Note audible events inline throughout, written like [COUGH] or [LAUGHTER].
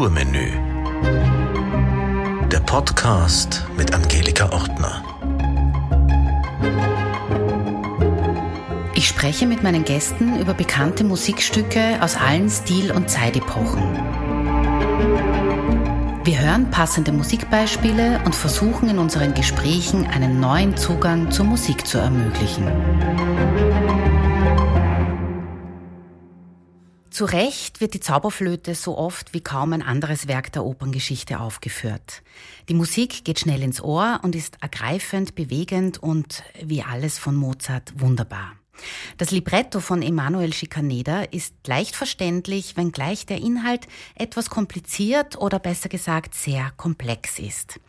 Kulturmenü. Der Podcast mit Angelika Ortner. Ich spreche mit meinen Gästen über bekannte Musikstücke aus allen Stil- und Zeitepochen. Wir hören passende Musikbeispiele und versuchen in unseren Gesprächen einen neuen Zugang zur Musik zu ermöglichen. Zu Recht wird die Zauberflöte so oft wie kaum ein anderes Werk der Operngeschichte aufgeführt. Die Musik geht schnell ins Ohr und ist ergreifend, bewegend und wie alles von Mozart wunderbar. Das Libretto von Emanuel Schikaneda ist leicht verständlich, wenngleich der Inhalt etwas kompliziert oder besser gesagt sehr komplex ist.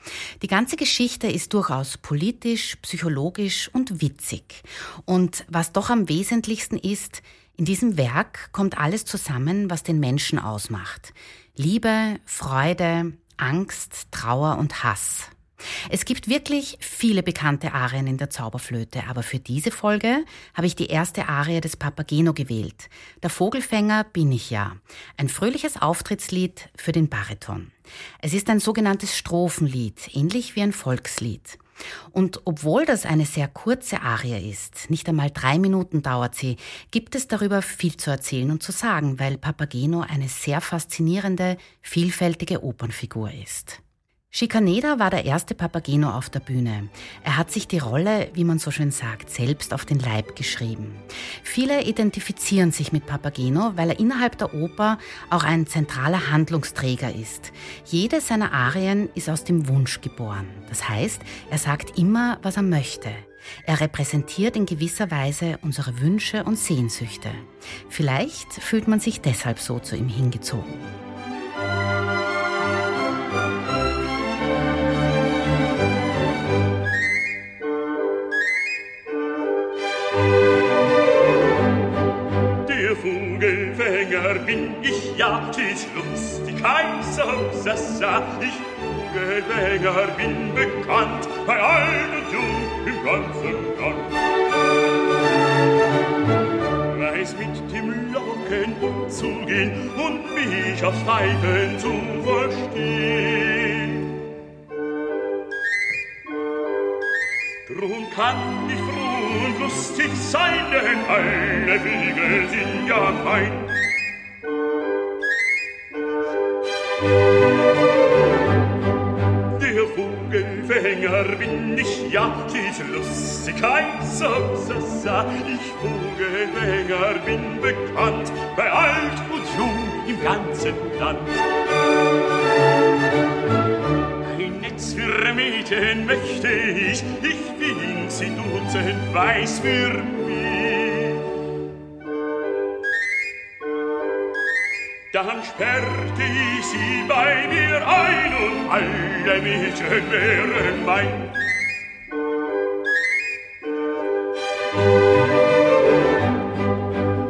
Die ganze Geschichte ist durchaus politisch, psychologisch und witzig. Und was doch am wesentlichsten ist, in diesem Werk kommt alles zusammen, was den Menschen ausmacht. Liebe, Freude, Angst, Trauer und Hass. Es gibt wirklich viele bekannte Arien in der Zauberflöte, aber für diese Folge habe ich die erste Arie des Papageno gewählt. Der Vogelfänger bin ich ja. Ein fröhliches Auftrittslied für den Bariton. Es ist ein sogenanntes Strophenlied, ähnlich wie ein Volkslied. Und obwohl das eine sehr kurze Arie ist, nicht einmal drei Minuten dauert sie, gibt es darüber viel zu erzählen und zu sagen, weil Papageno eine sehr faszinierende, vielfältige Opernfigur ist. Schikaneda war der erste Papageno auf der Bühne. Er hat sich die Rolle, wie man so schön sagt, selbst auf den Leib geschrieben. Viele identifizieren sich mit Papageno, weil er innerhalb der Oper auch ein zentraler Handlungsträger ist. Jede seiner Arien ist aus dem Wunsch geboren. Das heißt, er sagt immer, was er möchte. Er repräsentiert in gewisser Weise unsere Wünsche und Sehnsüchte. Vielleicht fühlt man sich deshalb so zu ihm hingezogen. Auf Sassa. Ich Vogelfänger bin bekannt, bei alt und jung im ganzen Land. Weiß mit dem Locken umzugehen und mich aufs Pfeifen zu verstehen. Drum kann ich froh und lustig sein, denn alle Vögel sind ja mein. Der Vogelfänger bin ich, ja, dies Lustigkeit, so, so, so. Ich Vogelfänger bin bekannt, bei alt und jung im ganzen Land. Ein Netz für Mädchen möchte ich, ich bin sie dutzend weiß für Dann sperrte ich sie bei mir ein und alle Mädchen wären mein.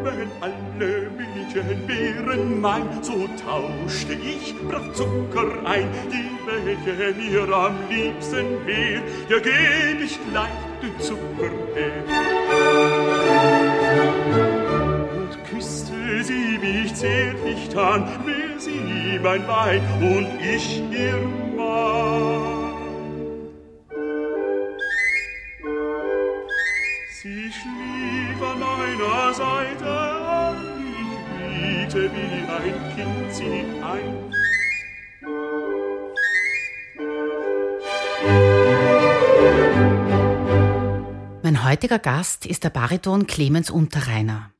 Wenn alle Mädchen wären mein, so tauschte ich brav Zucker ein, die welche mir am liebsten wär, der geb ich gleich an, wär sie mein Wein und ich ihr Mann. Sie schlief an meiner Seite, ich wiegte wie ein Kind sie ein. Mein heutiger Gast ist der Bariton Clemens Unterreiner.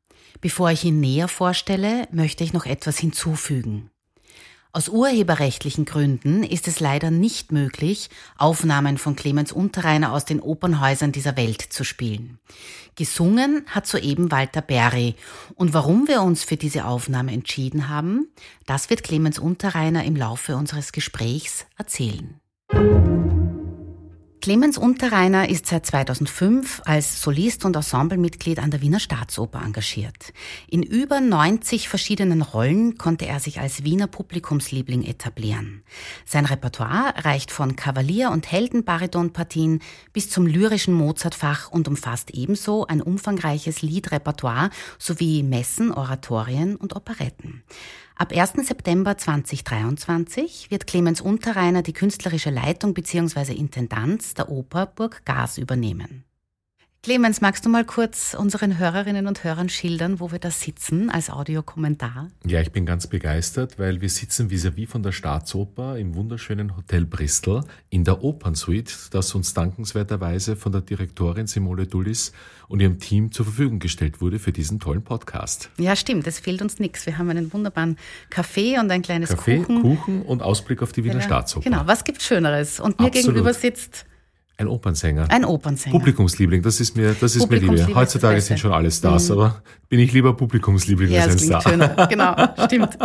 Bevor ich ihn näher vorstelle, möchte ich noch etwas hinzufügen. Aus urheberrechtlichen Gründen ist es leider nicht möglich, Aufnahmen von Clemens Unterreiner aus den Opernhäusern dieser Welt zu spielen. Gesungen hat soeben Walter Berry. Und warum wir uns für diese Aufnahme entschieden haben, das wird Clemens Unterreiner im Laufe unseres Gesprächs erzählen. Clemens Unterreiner ist seit 2005 als Solist und Ensemblemitglied an der Wiener Staatsoper engagiert. In über 90 verschiedenen Rollen konnte er sich als Wiener Publikumsliebling etablieren. Sein Repertoire reicht von Kavalier- und Heldenbaritonpartien bis zum lyrischen Mozartfach und umfasst ebenso ein umfangreiches Liedrepertoire sowie Messen, Oratorien und Operetten. Ab 1. September 2023 wird Clemens Unterreiner die künstlerische Leitung bzw. Intendanz der Oper Burg Gas übernehmen. Clemens, magst du mal kurz unseren Hörerinnen und Hörern schildern, wo wir da sitzen als Audiokommentar? Ja, ich bin ganz begeistert, weil wir sitzen vis-à-vis -vis von der Staatsoper im wunderschönen Hotel Bristol in der Opernsuite, das uns dankenswerterweise von der Direktorin Simone Dullis und ihrem Team zur Verfügung gestellt wurde für diesen tollen Podcast. Ja, stimmt, es fehlt uns nichts. Wir haben einen wunderbaren Kaffee und ein kleines Kaffee, Kuchen. Kuchen und Ausblick auf die Wiener Ja, Staatsoper. Genau, was gibt's Schöneres? Und mir Absolut. gegenüber sitzt Ein Opernsänger. ein Opernsänger. Publikumsliebling, das ist mir, das ist mir lieber. Heutzutage sind schon alle Stars, aber bin ich lieber Publikumsliebling Ja, als ein Star. schöner. Genau, [LAUGHS] stimmt.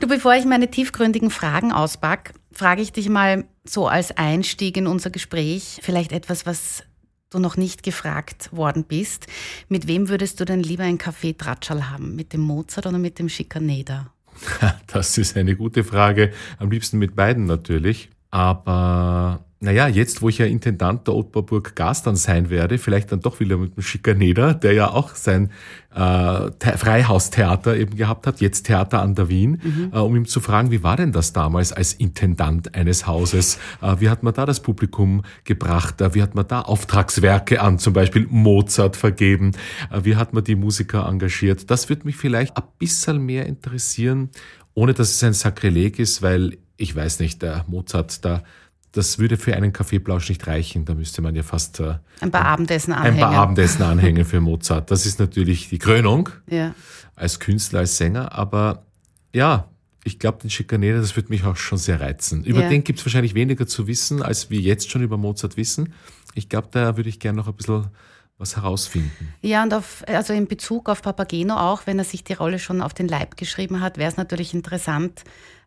Du, bevor ich meine tiefgründigen Fragen auspack, frage ich dich mal so als Einstieg in unser Gespräch vielleicht etwas, was du noch nicht gefragt worden bist. Mit wem würdest du denn lieber ein Café Tratschal haben? Mit dem Mozart oder mit dem Schikaneder? [LAUGHS] Das ist eine gute Frage. Am liebsten mit beiden natürlich. Aber naja, jetzt, wo ich ja Intendant der Operburg Gas dann sein werde, vielleicht dann doch wieder mit dem Schikaneder, der ja auch sein äh, The- Freihaustheater eben gehabt hat, jetzt Theater an der Wien, äh, um ihm zu fragen, wie war denn das damals als Intendant eines Hauses? Äh, wie hat man da das Publikum gebracht? Äh, wie hat man da Auftragswerke an zum Beispiel Mozart vergeben? Äh, wie hat man die Musiker engagiert? Das würde mich vielleicht ein bisschen mehr interessieren, ohne dass es ein Sakrileg ist, weil ich weiß nicht, der Mozart, da, das würde für einen Kaffeeplausch nicht reichen. Da müsste man ja fast äh, Ein paar Abendessen ein anhängen. paar Abendessen anhängen für Mozart. Das ist natürlich die Krönung Ja. als Künstler, als Sänger. Aber ja, ich glaube, den Schikaneder, das würde mich auch schon sehr reizen. Über Ja. den gibt es wahrscheinlich weniger zu wissen, als wir jetzt schon über Mozart wissen. Ich glaube, da würde ich gerne noch ein bisschen was herausfinden. Ja, und auf, also in Bezug auf Papageno auch, wenn er sich die Rolle schon auf den Leib geschrieben hat, wäre es natürlich interessant,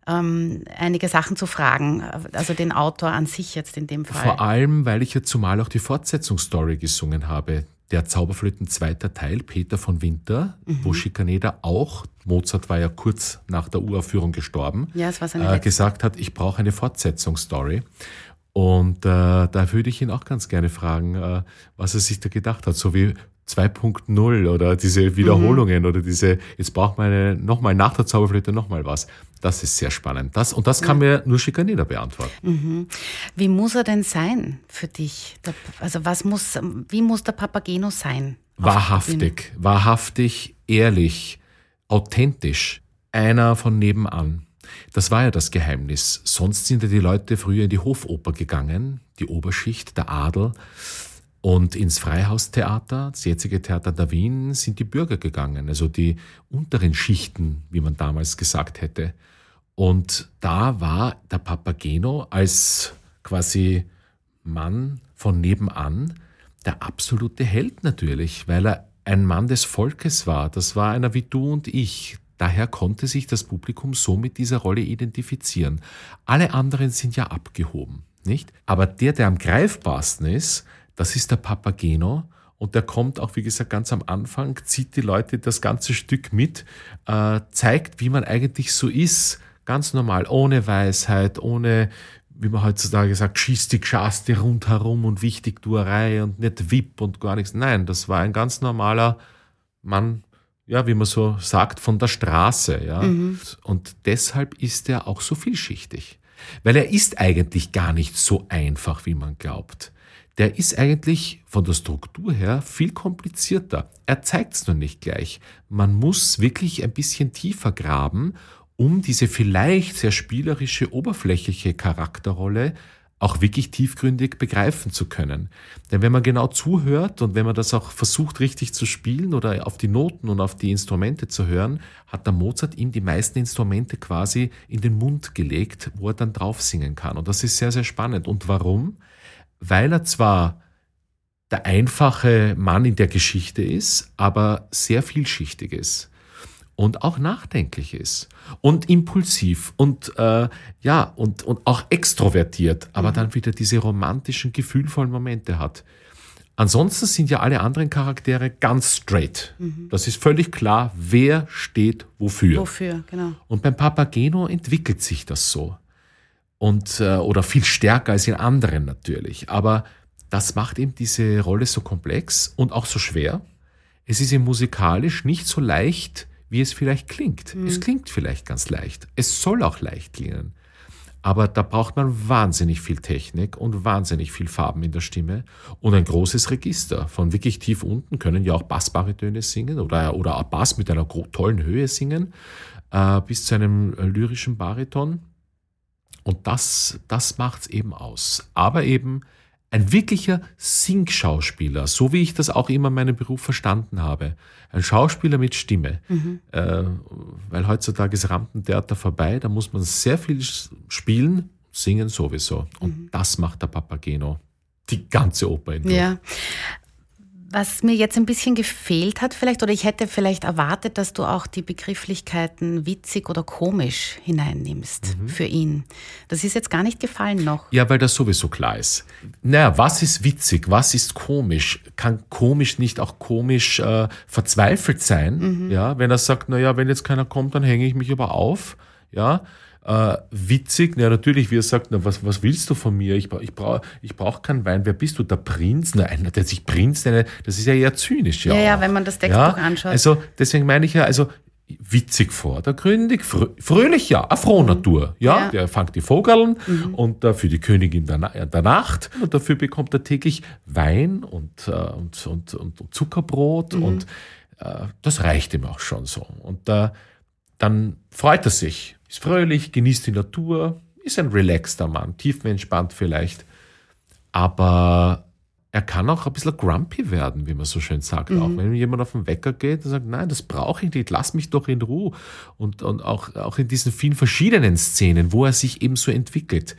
ähm, einige Sachen zu fragen. Also den Autor an sich jetzt in dem Fall. Vor allem, weil ich ja zumal auch die Fortsetzungsstory gesungen habe. Der Zauberflöten zweiter Teil, Peter von Winter, Mhm. wo Schikaneder auch, Mozart war ja kurz nach der Uraufführung gestorben, Ja, es war seine äh, gesagt hat, ich brauche eine Fortsetzungsstory. Und äh, da würde ich ihn auch ganz gerne fragen, äh, was er sich da gedacht hat, so wie 2.0 oder diese Wiederholungen oder diese, jetzt braucht man eine, nochmal nach der Zauberflöte nochmal was. Das ist sehr spannend. Das, und das kann mir nur Schikaneder beantworten. Wie muss er denn sein für dich? Also was muss, wie muss der Papageno sein? Wahrhaftig, wahrhaftig, ehrlich, authentisch. Einer von nebenan. Das war ja das Geheimnis. Sonst sind ja die Leute früher in die Hofoper gegangen, die Oberschicht, der Adel. Und ins Freihaustheater, das jetzige Theater der Wien, sind die Bürger gegangen, also die unteren Schichten, wie man damals gesagt hätte. Und da war der Papageno als quasi Mann von nebenan der absolute Held natürlich, weil er ein Mann des Volkes war. Das war einer wie du und ich. Daher konnte sich das Publikum so mit dieser Rolle identifizieren. Alle anderen sind ja abgehoben, nicht? Aber der, der am greifbarsten ist, das ist der Papageno. Und der kommt auch, wie gesagt, ganz am Anfang, zieht die Leute das ganze Stück mit, äh, zeigt, wie man eigentlich so ist. Ganz normal, ohne Weisheit, ohne, wie man heutzutage sagt, schießt die Geschaste rundherum und Wichtigtuerei und nicht Wip und gar nichts. Nein, das war ein ganz normaler Mann, ja, wie man so sagt, von der Straße, ja. Und deshalb ist er auch so vielschichtig. Weil er ist eigentlich gar nicht so einfach, wie man glaubt. Der ist eigentlich von der Struktur her viel komplizierter. Er zeigt es nur nicht gleich. Man muss wirklich ein bisschen tiefer graben, um diese vielleicht sehr spielerische, oberflächliche Charakterrolle auch wirklich tiefgründig begreifen zu können. Denn wenn man genau zuhört und wenn man das auch versucht richtig zu spielen oder auf die Noten und auf die Instrumente zu hören, hat der Mozart ihm die meisten Instrumente quasi in den Mund gelegt, wo er dann drauf singen kann. Und das ist sehr, sehr spannend. Und warum? Weil er zwar der einfache Mann in der Geschichte ist, aber sehr vielschichtig ist. und auch nachdenklich ist und impulsiv und äh, ja und, und auch extrovertiert, aber mhm. dann wieder diese romantischen, gefühlvollen Momente hat. Ansonsten sind ja alle anderen Charaktere ganz straight. Mhm. Das ist völlig klar, wer steht wofür. Wofür, genau. Und beim Papageno entwickelt sich das so. Und, äh, oder viel stärker als in anderen natürlich. Aber das macht eben diese Rolle so komplex und auch so schwer. Es ist ihm musikalisch nicht so leicht, wie es vielleicht klingt. Mhm. Es klingt vielleicht ganz leicht. Es soll auch leicht klingen. Aber da braucht man wahnsinnig viel Technik und wahnsinnig viel Farben in der Stimme und ein großes Register. Von wirklich tief unten können ja auch Bassbaritöne singen oder, oder Bass mit einer tollen Höhe singen, äh, bis zu einem lyrischen Bariton. Und das, das macht's eben aus. Aber eben ein wirklicher Singschauspieler, so wie ich das auch immer meinen Beruf verstanden habe. Ein Schauspieler mit Stimme. Mhm. Äh, weil heutzutage ist Rampentheater vorbei, da muss man sehr viel spielen, singen sowieso. Und mhm. das macht der Papageno. Die ganze Oper in Ja. Was mir jetzt ein bisschen gefehlt hat vielleicht, oder ich hätte vielleicht erwartet, dass du auch die Begrifflichkeiten witzig oder komisch hineinnimmst mhm. für ihn. Das ist jetzt gar nicht gefallen noch. Ja, weil das sowieso klar ist. Naja, was ist witzig, was ist komisch? Kann komisch nicht auch komisch äh, verzweifelt sein? Mhm. Ja, wenn er sagt, naja, wenn jetzt keiner kommt, dann hänge ich mich aber auf. Ja, äh, witzig. Ja, natürlich, wie er sagt, na, was, was willst du von mir? Ich, ich brauche ich brauch keinen Wein. Wer bist du? Der Prinz? Na, einer, der sich Prinz nennt, das ist ja eher zynisch. Ja, ja, ja wenn man das Textbuch ja, anschaut. Also, deswegen meine ich ja, also, witzig vordergründig, frö fröhlich, ja, eine Frohnatur. Mhm. Ja, ja, der fängt die Vogeln mhm. und äh, für die Königin der, Na der, Nacht und dafür bekommt er täglich Wein und, äh, und, und, und, Zuckerbrot mhm. und äh, das reicht ihm auch schon so. Und äh, dann freut er sich ist fröhlich, genießt die Natur, ist ein relaxter Mann, tiefenentspannt vielleicht. Aber er kann auch ein bisschen grumpy werden, wie man so schön sagt. Mhm. Auch wenn jemand auf den Wecker geht und sagt, nein, das brauche ich nicht, lass mich doch in Ruhe. Und, und auch, auch in diesen vielen verschiedenen Szenen, wo er sich eben so entwickelt.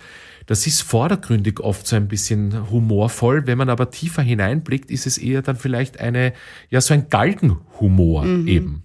Das ist vordergründig oft so ein bisschen humorvoll. Wenn man aber tiefer hineinblickt, ist es eher dann vielleicht eine, ja, so ein Galgenhumor mhm. eben.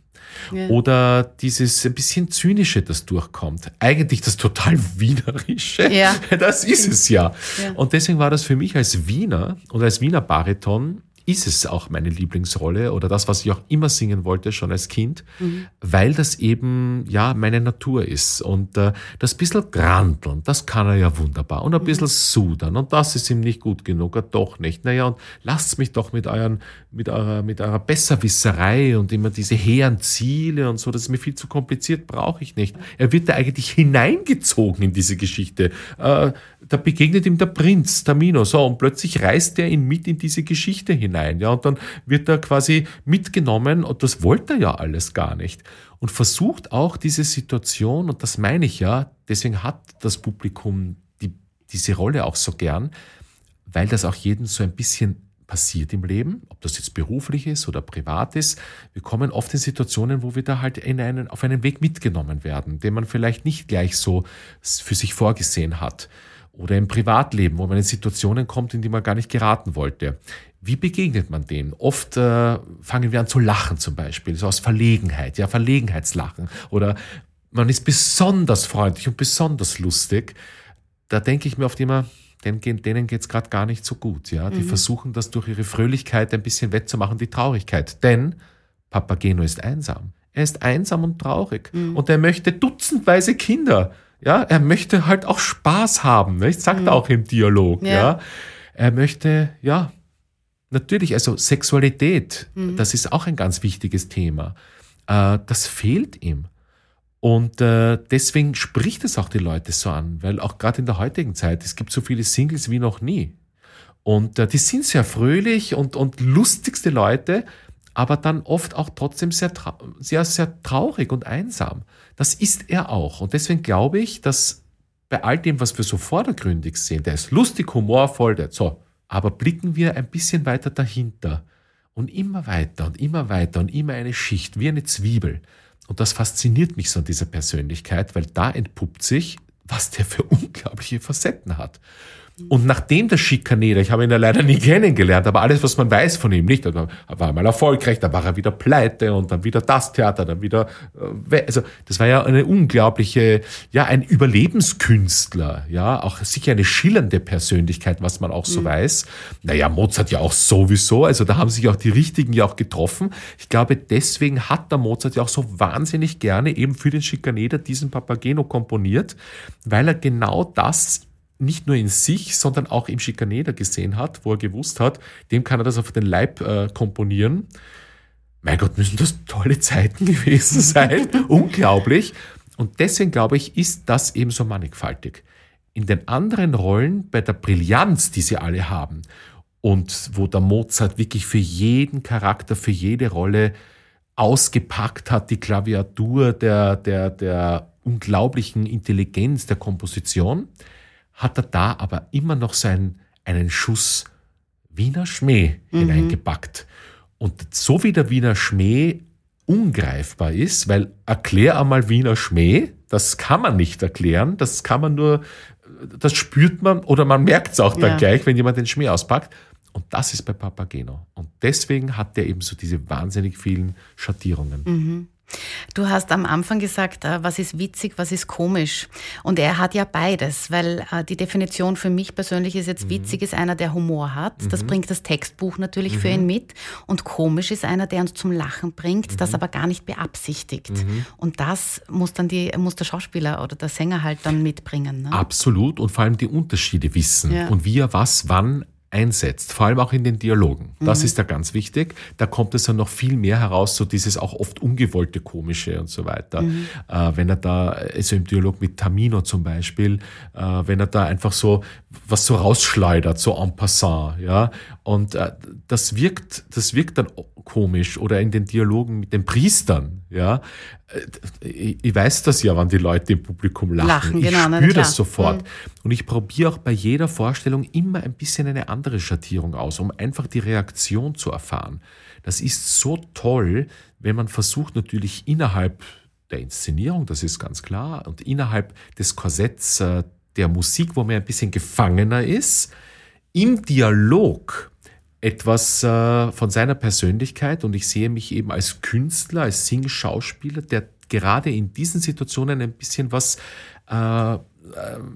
Oder dieses ein bisschen Zynische, das durchkommt. Eigentlich das total Wienerische. Ja. [LAUGHS] Das ist es ja. ja. Und deswegen war das für mich als Wiener und als Wiener Bariton ist es auch meine Lieblingsrolle oder das, was ich auch immer singen wollte, schon als Kind, mhm. weil das eben, ja, meine Natur ist. Und äh, das bisschen granteln, das kann er ja wunderbar. Und ein bisschen sudern. Und das ist ihm nicht gut genug, er doch nicht. Naja, und lasst mich doch mit euren, mit eurer, mit eurer Besserwisserei und immer diese hehren Ziele und so, das ist mir viel zu kompliziert, brauche ich nicht. Er wird da eigentlich hineingezogen in diese Geschichte. Äh, da begegnet ihm der Prinz, Tamino, so, und plötzlich reißt er ihn mit in diese Geschichte hinein, ja, und dann wird er quasi mitgenommen, und das wollte er ja alles gar nicht. Und versucht auch diese Situation, und das meine ich ja, deswegen hat das Publikum die, diese Rolle auch so gern, weil das auch jedem so ein bisschen passiert im Leben, ob das jetzt beruflich ist oder privat ist. Wir kommen oft in Situationen, wo wir da halt in einen, auf einen Weg mitgenommen werden, den man vielleicht nicht gleich so für sich vorgesehen hat oder im Privatleben, wo man in Situationen kommt, in die man gar nicht geraten wollte. Wie begegnet man denen? Oft äh, fangen wir an zu lachen zum Beispiel, so aus Verlegenheit, ja, Verlegenheitslachen. Oder man ist besonders freundlich und besonders lustig. Da denke ich mir oft immer, denen, denen geht es gerade gar nicht so gut. Ja? Die mhm. versuchen das durch ihre Fröhlichkeit ein bisschen wettzumachen, die Traurigkeit. Denn Papageno ist einsam. Er ist einsam und traurig. Mhm. Und er möchte dutzendweise Kinder. Ja, er möchte halt auch Spaß haben, nicht? sagt mhm. er auch im Dialog. Ja. ja. Er möchte, ja, natürlich, also Sexualität, mhm. das ist auch ein ganz wichtiges Thema. Äh, das fehlt ihm. Und äh, deswegen spricht es auch die Leute so an, weil auch gerade in der heutigen Zeit, es gibt so viele Singles wie noch nie. Und äh, die sind sehr fröhlich und, und lustigste Leute, aber dann oft auch trotzdem sehr, sehr, sehr traurig und einsam. Das ist er auch. Und deswegen glaube ich, dass bei all dem, was wir so vordergründig sehen, der ist lustig, humorvoll, der so, aber blicken wir ein bisschen weiter dahinter und immer weiter und immer weiter und immer eine Schicht, wie eine Zwiebel. Und das fasziniert mich so an dieser Persönlichkeit, weil da entpuppt sich, was der für [LAUGHS] unglaubliche Facetten hat. Und nachdem der Schikanerer, ich habe ihn ja leider nie [LAUGHS] kennengelernt, aber alles, was man weiß von ihm, nicht, er war mal erfolgreich, dann war er wieder pleite und dann wieder das Theater, dann wieder, äh, also das war ja eine unglaubliche, ja, ein Überlebenskünstler, ja, auch sicher eine schillernde Persönlichkeit, was man auch so mhm. weiß. Naja, Mozart ja auch sowieso, also da haben sich auch die Richtigen ja auch getroffen. Ich glaube, deswegen hat der Mozart ja auch so wahnsinnig gerne eben für den Schikaneder diesen Papageno komponiert, weil er genau das nicht nur in sich, sondern auch im Schikaneder gesehen hat, wo er gewusst hat, dem kann er das auf den Leib äh, komponieren. Mein Gott, müssen das tolle Zeiten [LAUGHS] gewesen sein. [LAUGHS] Unglaublich. Und deswegen glaube ich, ist das eben so mannigfaltig. In den anderen Rollen, bei der Brillanz, die sie alle haben, und wo der Mozart wirklich für jeden Charakter, für jede Rolle ausgepackt hat, die Klaviatur der, der, der unglaublichen Intelligenz der Komposition, hat er da aber immer noch seinen, einen Schuss Wiener Schmäh mhm. hineingepackt. Und so wie der Wiener Schmäh ungreifbar ist, weil erklär einmal Wiener Schmäh, das kann man nicht erklären, das kann man nur, das spürt man oder man merkt es auch dann ja. gleich, wenn jemand den Schmäh auspackt. Und das ist bei Papageno. Und deswegen hat er eben so diese wahnsinnig vielen Schattierungen. Mhm. Du hast am Anfang gesagt, äh, was ist witzig, was ist komisch. Und er hat ja beides, weil äh, die Definition für mich persönlich ist jetzt, mhm. witzig ist einer, der Humor hat. Mhm. Das bringt das Textbuch natürlich mhm. für ihn mit. Und komisch ist einer, der uns zum Lachen bringt, das mhm. aber gar nicht beabsichtigt. Mhm. Und das muss dann die, muss der Schauspieler oder der Sänger halt dann mitbringen. Ne? Absolut. Und vor allem die Unterschiede wissen ja. und wie er was wann einsetzt, vor allem auch in den Dialogen. Das mhm. ist da ganz wichtig. Da kommt es dann noch viel mehr heraus, so dieses auch oft ungewollte Komische und so weiter. Mhm. Äh, wenn er da, also im Dialog mit Tamino zum Beispiel, äh, wenn er da einfach so was so rausschleudert, so en passant, ja. Und äh, das wirkt, das wirkt dann komisch oder in den Dialogen mit den Priestern, ja. Äh, ich, weiß das ja, wann die Leute im Publikum lachen. lachen ich genau, spüre das sofort. Mhm. Und ich probiere auch bei jeder Vorstellung immer ein bisschen eine andere Schattierung aus, um einfach die Reaktion zu erfahren. Das ist so toll, wenn man versucht natürlich innerhalb der Inszenierung, das ist ganz klar, und innerhalb des Korsetts äh, der Musik, wo man ein bisschen gefangener ist, im Dialog etwas äh, von seiner Persönlichkeit und ich sehe mich eben als Künstler, als Sing-Schauspieler, der gerade in diesen Situationen ein bisschen was äh, äh,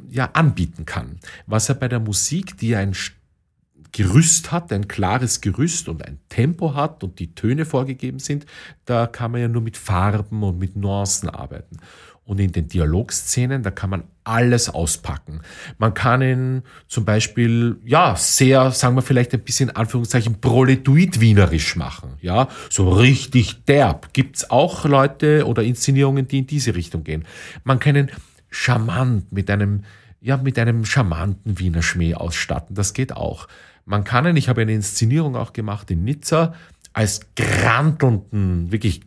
ja, anbieten kann. Was er bei der Musik, die ein Gerüst hat, ein klares Gerüst und ein Tempo hat und die Töne vorgegeben sind, da kann man ja nur mit Farben und mit Nuancen arbeiten. Und in den Dialogszenen, da kann man alles auspacken. Man kann ihn zum Beispiel, ja, sehr, sagen wir vielleicht ein bisschen Anführungszeichen, proletuit-wienerisch machen. Ja, so richtig derb. Gibt's auch Leute oder Inszenierungen, die in diese Richtung gehen. Man kann ihn charmant mit einem, ja, mit einem charmanten Wiener Schmäh ausstatten. Das geht auch. Man kann ihn, ich habe eine Inszenierung auch gemacht in Nizza, als grantelnden, wirklich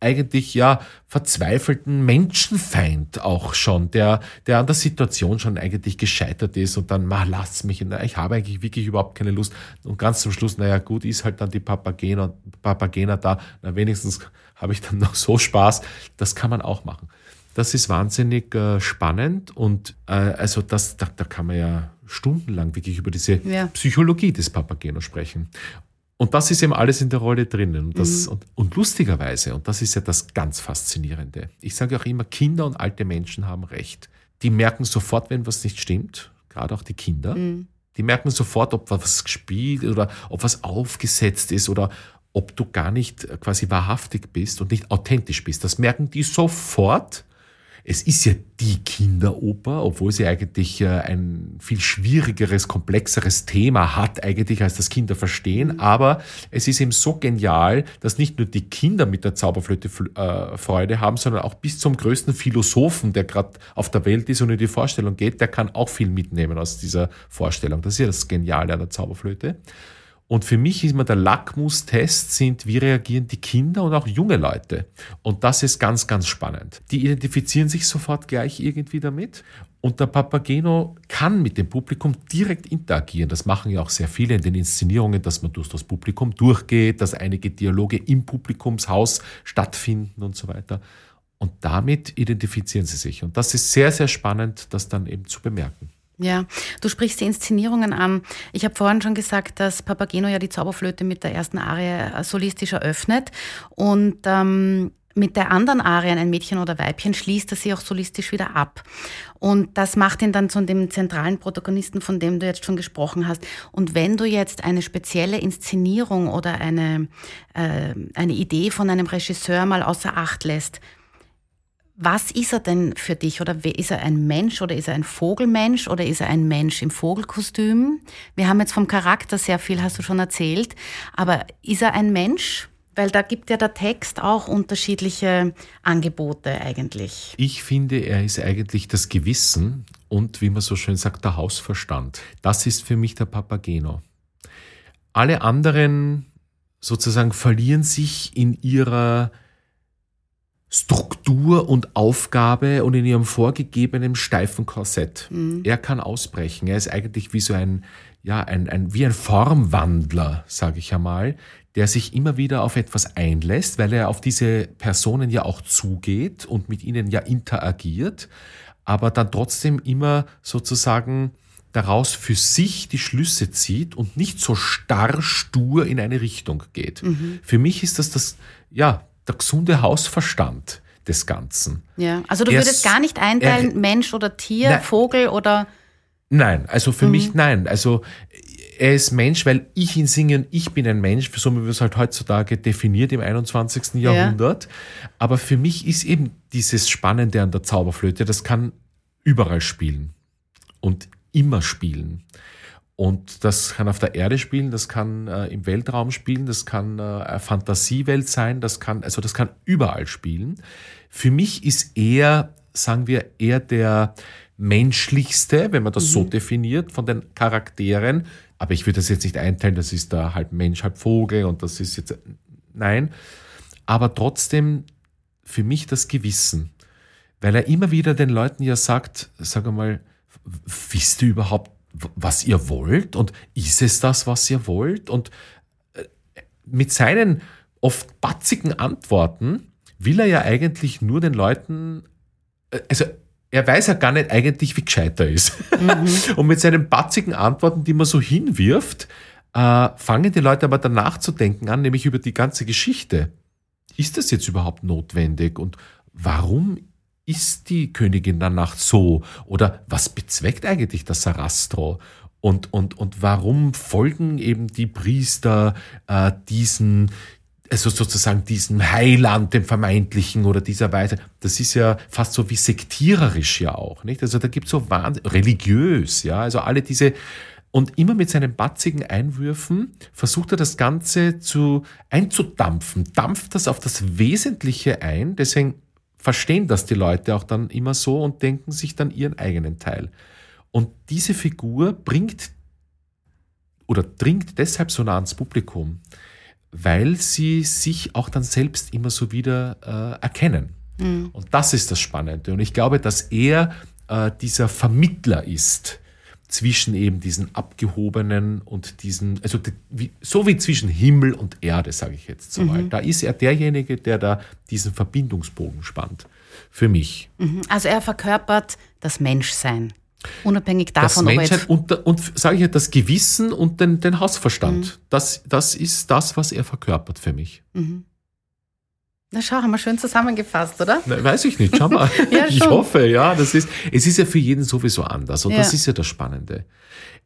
eigentlich ja verzweifelten Menschenfeind auch schon, der, der an der Situation schon eigentlich gescheitert ist und dann, ma, lass mich, in, ich habe eigentlich wirklich überhaupt keine Lust. Und ganz zum Schluss, naja, gut, ist halt dann die Papagena, Papagena da, na, wenigstens habe ich dann [LAUGHS] noch so Spaß. Das kann man auch machen. Das ist wahnsinnig äh, spannend und äh, also das, da, da kann man ja stundenlang wirklich über diese ja. Psychologie des Papageno sprechen. Und das ist eben alles in der Rolle drinnen. Und, das, mhm. und, und, lustigerweise, und das ist ja das ganz Faszinierende, ich sage auch immer, Kinder und alte Menschen haben recht. Die merken sofort, wenn was nicht stimmt, gerade auch die Kinder. Mhm. Die merken sofort, ob was gespielt oder ob was aufgesetzt ist oder ob du gar nicht quasi wahrhaftig bist und nicht authentisch bist. Das merken die sofort es ist ja die Kinderoper, obwohl sie eigentlich äh, ein viel schwierigeres, komplexeres Thema hat, eigentlich als das Kinder verstehen. Mhm. Aber es ist eben so genial, dass nicht nur die Kinder mit der Zauberflöte äh, Freude haben, sondern auch bis zum größten Philosophen, der gerade auf der Welt ist und in die Vorstellung geht, der kann auch viel mitnehmen aus dieser Vorstellung. Das ist ja das Geniale an der Zauberflöte. Und für mich ist immer der Lackmustest sind, wie reagieren die Kinder und auch junge Leute. Und das ist ganz, ganz spannend. Die identifizieren sich sofort gleich irgendwie damit. Und der Papageno kann mit dem Publikum direkt interagieren. Das machen ja auch sehr viele in den Inszenierungen, dass man durch das Publikum durchgeht, dass einige Dialoge im Publikumshaus stattfinden und so weiter. Und damit identifizieren sie sich. Und das ist sehr, sehr spannend, das dann eben zu bemerken. Ja, du sprichst die Inszenierungen an. Ich habe vorhin schon gesagt, dass Papageno ja die Zauberflöte mit der ersten Arie solistisch eröffnet und ähm, mit der anderen Arie, ein Mädchen oder Weibchen, schließt er sie auch solistisch wieder ab. Und das macht ihn dann zu dem zentralen Protagonisten, von dem du jetzt schon gesprochen hast. Und wenn du jetzt eine spezielle Inszenierung oder eine, äh, eine Idee von einem Regisseur mal außer Acht lässt, was ist er denn für dich? Oder ist er ein Mensch oder ist er ein Vogelmensch oder ist er ein Mensch im Vogelkostüm? Wir haben jetzt vom Charakter sehr viel, hast du schon erzählt. Aber ist er ein Mensch? Weil da gibt ja der Text auch unterschiedliche Angebote eigentlich. Ich finde, er ist eigentlich das Gewissen und, wie man so schön sagt, der Hausverstand. Das ist für mich der Papageno. Alle anderen sozusagen verlieren sich in ihrer Struktur und Aufgabe und in ihrem vorgegebenen steifen Korsett. Mhm. Er kann ausbrechen. Er ist eigentlich wie so ein, ja, ein, ein, wie ein Formwandler, sage ich einmal, der sich immer wieder auf etwas einlässt, weil er auf diese Personen ja auch zugeht und mit ihnen ja interagiert, aber dann trotzdem immer sozusagen daraus für sich die Schlüsse zieht und nicht so starr stur in eine Richtung geht. Mhm. Für mich ist das das, ja, der gesunde Hausverstand des Ganzen. Ja, also du er würdest gar nicht einteilen, er, Mensch oder Tier, nein, Vogel oder. Nein, also für mhm. mich nein. Also er ist Mensch, weil ich ihn singe ich bin ein Mensch, so wie wir es halt heutzutage definiert im 21. Jahrhundert. Ja. Aber für mich ist eben dieses Spannende an der Zauberflöte, das kann überall spielen und immer spielen. Und das kann auf der Erde spielen, das kann äh, im Weltraum spielen, das kann äh, eine Fantasiewelt sein, das kann, also das kann überall spielen. Für mich ist er, sagen wir, eher der menschlichste, wenn man das mhm. so definiert, von den Charakteren, aber ich würde das jetzt nicht einteilen, das ist da halb Mensch, halb Vogel und das ist jetzt, nein. Aber trotzdem für mich das Gewissen. Weil er immer wieder den Leuten ja sagt, sag mal, wisst ihr überhaupt, was ihr wollt? Und ist es das, was ihr wollt? Und äh, mit seinen oft batzigen Antworten will er ja eigentlich nur den Leuten, äh, also er weiß ja gar nicht eigentlich, wie gescheit er ist. Mhm. [LAUGHS] Und mit seinen batzigen Antworten, die man so hinwirft, äh, fangen die Leute aber danach zu denken an, nämlich über die ganze Geschichte. Ist das jetzt überhaupt notwendig? Und warum ist die Königin der Nacht so? Oder was bezweckt eigentlich das Sarastro? Und, und, und warum folgen eben die Priester äh, diesen, also sozusagen diesem Heiland, dem vermeintlichen oder dieser Weise, das ist ja fast so wie sektiererisch ja auch, nicht? Also da gibt es so Wahnsinn, religiös, ja, also alle diese, und immer mit seinen batzigen Einwürfen versucht er das Ganze zu einzudampfen, dampft das auf das Wesentliche ein, deswegen verstehen das die Leute auch dann immer so und denken sich dann ihren eigenen Teil. Und diese Figur bringt oder dringt deshalb so nah ans Publikum, weil sie sich auch dann selbst immer so wieder äh, erkennen. Mhm. Und das ist das Spannende. Und ich glaube, dass er äh, dieser Vermittler ist zwischen eben diesen abgehobenen und diesen, also wie, so wie zwischen Himmel und Erde, sage ich jetzt so mal. Mhm. Da ist er derjenige, der da diesen Verbindungsbogen spannt. Für mich. Mhm. Also er verkörpert das Menschsein. Unabhängig davon, das Menschheit und, und sage ich ja, das Gewissen und den, den Hausverstand. Mhm. Das, das ist das, was er verkörpert für mich. Mhm. Na schau, haben wir schön zusammengefasst, oder? Na, weiß ich nicht, schau mal. [LAUGHS] ja, ich hoffe, ja. Das ist, es ist ja für jeden sowieso anders und ja. das ist ja das Spannende.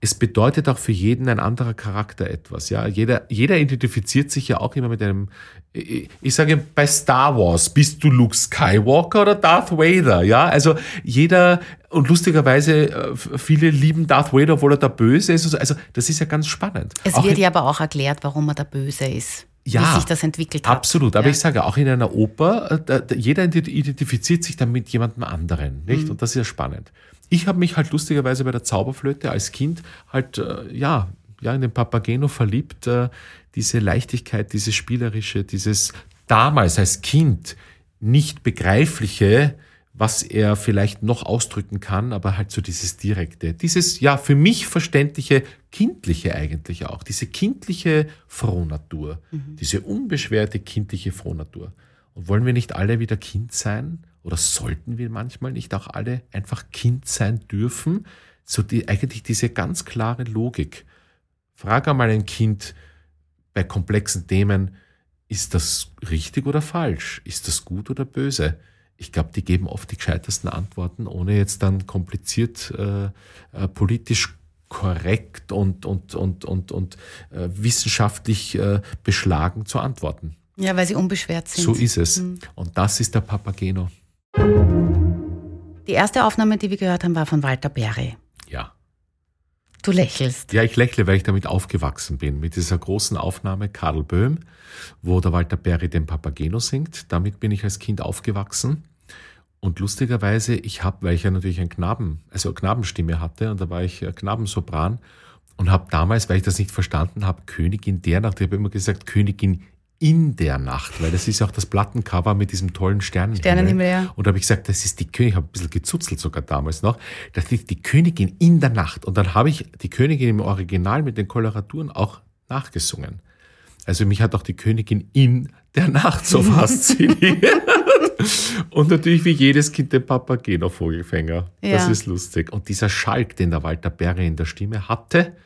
Es bedeutet auch für jeden ein anderer Charakter etwas. Ja, jeder, jeder identifiziert sich ja auch immer mit einem. Ich, ich sage bei Star Wars bist du Luke Skywalker oder Darth Vader. Ja, also jeder und lustigerweise äh, viele lieben Darth Vader, obwohl er der Böse ist. Also das ist ja ganz spannend. Es auch wird ja aber auch erklärt, warum er der Böse ist ja, wie sich das entwickelt hat. Absolut, aber ja. ich sage auch in einer Oper, äh, jeder identifiziert sich dann mit jemandem anderen, nicht? Mhm. Und das ist ja spannend. Ich habe mich halt lustigerweise bei der Zauberflöte als Kind halt, äh, ja, ja, in den Papageno verliebt, äh, diese Leichtigkeit, dieses Spielerische, dieses damals als Kind nicht begreifliche, was er vielleicht noch ausdrücken kann, aber halt so dieses direkte, dieses ja für mich verständliche kindliche eigentlich auch, diese kindliche Frohnatur, mhm. diese unbeschwerte kindliche Frohnatur. Und wollen wir nicht alle wieder Kind sein oder sollten wir manchmal nicht auch alle einfach Kind sein dürfen, so die, eigentlich diese ganz klare Logik. Frag einmal ein Kind bei komplexen Themen, ist das richtig oder falsch? Ist das gut oder böse? Ich glaube, die geben oft die gescheitesten Antworten, ohne jetzt dann kompliziert äh, äh, politisch korrekt und, und, und, und, und äh, wissenschaftlich äh, beschlagen zu antworten. Ja, weil sie unbeschwert sind. So ist es. Mhm. Und das ist der Papageno. Die erste Aufnahme, die wir gehört haben, war von Walter Berry. Ja. Du lächelst. Ja, ich lächle, weil ich damit aufgewachsen bin. Mit dieser großen Aufnahme Karl Böhm, wo der Walter Berry den Papageno singt. Damit bin ich als Kind aufgewachsen. Und lustigerweise, ich habe, weil ich ja natürlich ein Knaben, also Knabenstimme hatte, und da war ich Knabensopran und habe damals, weil ich das nicht verstanden habe, Königin der Nacht, ich habe immer gesagt Königin in der Nacht, weil das ist ja auch das Plattencover mit diesem tollen Sternenhimmel. Sternenhimmel, ja. Und da habe ich gesagt, das ist die Königin, ich habe ein bisschen gezuzelt sogar damals noch, das ist die Königin in der Nacht. Und dann habe ich die Königin im Original mit den Koloraturen auch nachgesungen. Also mich hat auch die Königin in der Nacht so [LAUGHS] fasziniert. Und natürlich wie jedes Kind der Papageno Vogelfänger. Ja. Das ist lustig. Und dieser Schalk, den der Walter Berry in der Stimme hatte,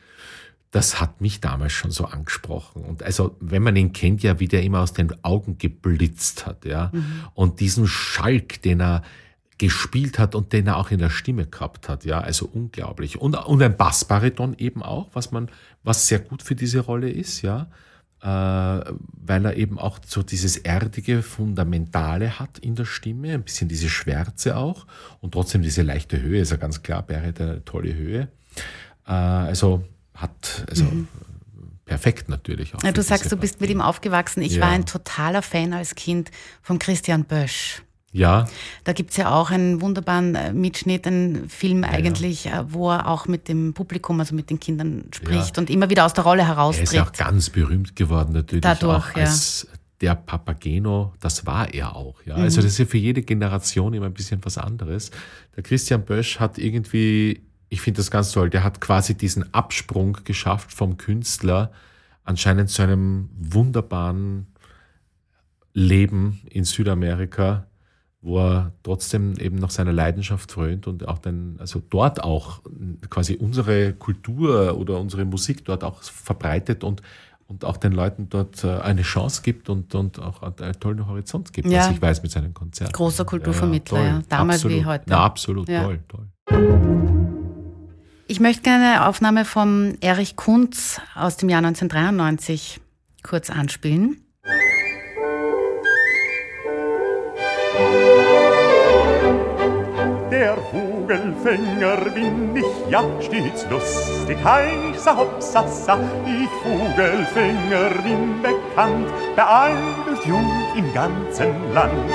das hat mich damals schon so angesprochen. Und also, wenn man ihn kennt, ja, wie der immer aus den Augen geblitzt hat, ja. Mhm. Und diesen Schalk, den er gespielt hat und den er auch in der Stimme gehabt hat, ja, also unglaublich. Und, und ein Bassbariton eben auch, was man, was sehr gut für diese Rolle ist, ja. Äh, weil er eben auch so dieses erdige, fundamentale hat in der Stimme, ein bisschen diese Schwärze auch und trotzdem diese leichte Höhe, ist ja ganz klar, Barry hat eine tolle Höhe. Äh, also hat, also mhm. perfekt natürlich auch. Ja, du sagst, du bist mit ihm aufgewachsen. Ich ja. war ein totaler Fan als Kind von Christian Bösch. Ja. Da gibt's ja auch einen wunderbaren äh, Mitschnitt, einen Film ja, eigentlich, ja. Äh, wo er auch mit dem Publikum, also mit den Kindern spricht ja. und immer wieder aus der Rolle heraustritt. Er ist ja auch ganz berühmt geworden natürlich. Dadurch, auch als der Papageno, das war er auch. Ja. Mhm. Also das ist ja für jede Generation immer ein bisschen was anderes. Der Christian Bösch hat irgendwie, ich finde das ganz toll, der hat quasi diesen Absprung geschafft vom Künstler anscheinend zu einem wunderbaren Leben in Südamerika wo er trotzdem eben noch seiner Leidenschaft frönt und auch dann, also dort auch quasi unsere Kultur oder unsere Musik dort auch verbreitet und, und auch den Leuten dort äh, eine Chance gibt und, und auch einen tollen Horizont gibt, ja. was ich weiß mit seinen Konzerten. Großer Kulturvermittler, ja, ja. damals absolut. wie heute. Na, absolut, toll, toll. Ich möchte gerne eine Aufnahme von Erich Kunz aus dem Jahr 1993 kurz anspielen. Der Vogelfänger bin ich, ja, stets lustig, heißer Hopsassa. Ich Vogelfänger bin bekannt, bei alt und im ganzen Land.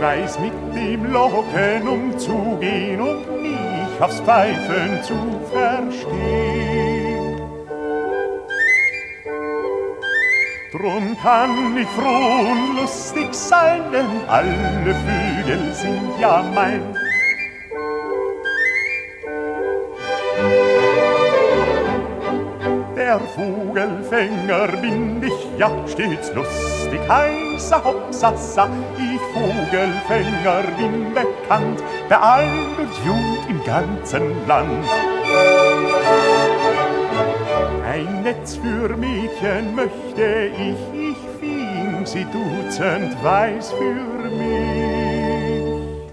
Weiß mit dem Locken umzugehen und mich aufs Pfeifen zu verstehen. Drum kann ich froh und lustig sein, denn alle Vögel sind ja mein. Der Vogelfänger bin ich, ja stets lustig, heißer Hopsassa. Ich Vogelfänger bin bekannt, bei alt und jung im ganzen Land. Ein Netz für Mädchen möchte ich, ich fing sie dutzend weiß für mich.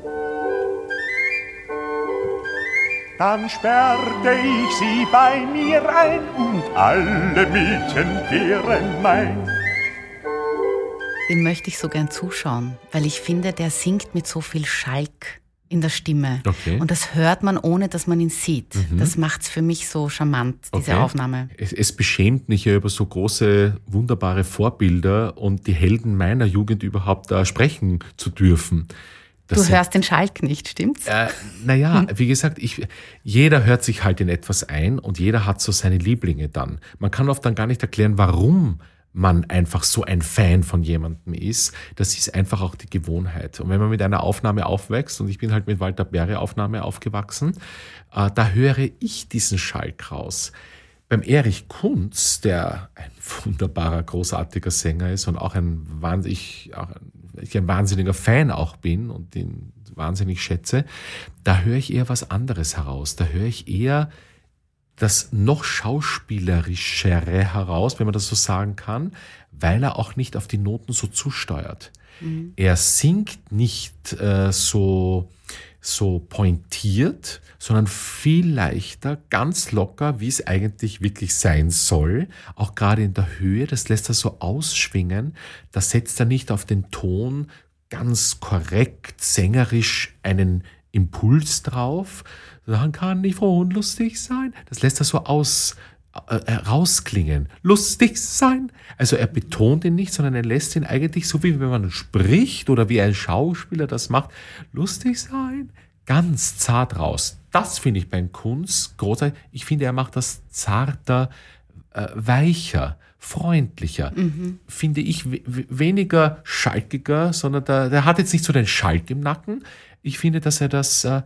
Dann sperrte ich sie bei mir ein und alle Mädchen wären mein. Dem möchte ich so gern zuschauen, weil ich finde, der singt mit so viel Schalk in der Stimme. Okay. Und das hört man, ohne dass man ihn sieht. Mhm. Das macht es für mich so charmant, diese okay. Aufnahme. Es, es, beschämt mich ja über so große, wunderbare Vorbilder und die Helden meiner Jugend überhaupt da sprechen zu dürfen. Das du hörst den Schalk nicht, stimmt's? Äh, naja, hm. wie gesagt, ich, jeder hört sich halt in etwas ein und jeder hat so seine Lieblinge dann. Man kann oft dann gar nicht erklären, warum man einfach so ein Fan von jemandem ist. Das ist einfach auch die Gewohnheit. Und wenn man mit einer Aufnahme aufwächst, und ich bin halt mit Walter Berre Aufnahme aufgewachsen, äh, da höre ich diesen Schalk raus. Beim Erich Kunz, der ein wunderbarer, großartiger Sänger ist und auch ein wahnsinnig, auch ein ich ein wahnsinniger Fan auch bin und den wahnsinnig schätze, da höre ich eher was anderes heraus. Da höre ich eher das noch schauspielerischere heraus, wenn man das so sagen kann, weil er auch nicht auf die Noten so zusteuert. Mhm. Er singt nicht äh, so, so pointiert, sondern viel leichter, ganz locker, wie es eigentlich wirklich sein soll. Auch gerade in der Höhe, das lässt er so ausschwingen. Da setzt er nicht auf den Ton ganz korrekt, sängerisch einen Impuls drauf. Dann kann nicht froh und lustig sein. Das lässt er so aus, äh, äh, rausklingen. Lustig sein. Also er betont ihn nicht, sondern er lässt ihn eigentlich so wie wenn man spricht oder wie ein Schauspieler das macht. Lustig sein. Ganz zart raus. Das finde ich beim Kunst großartig. Ich finde, er macht das zarter, äh, weicher, freundlicher. Mhm. Finde ich weniger schalkiger, sondern der, der hat jetzt nicht so den Schalk im Nacken. Ich finde, dass er das äh,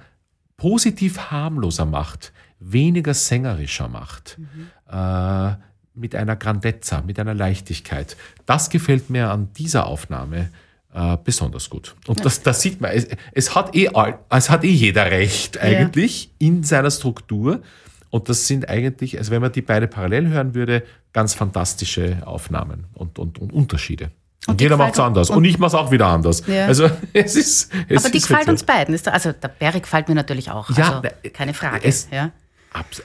positiv harmloser macht, weniger sängerischer macht. Mhm. Äh, mit einer Grandezza, mit einer Leichtigkeit. Das gefällt mir an dieser Aufnahme äh, besonders gut. Und das, das sieht man, es, es, hat eh, es hat eh jeder recht eigentlich ja. in seiner Struktur. Und das sind eigentlich, also wenn man die beide parallel hören würde, ganz fantastische Aufnahmen und, und, und Unterschiede. Und, und jeder macht es anders. Und, und ich mache es auch wieder anders. Ja. Also [LAUGHS] es ist. Es Aber die gefällt halt uns beiden. Also der Berg gefällt mir natürlich auch. Ja, also, keine Frage. Es, ja.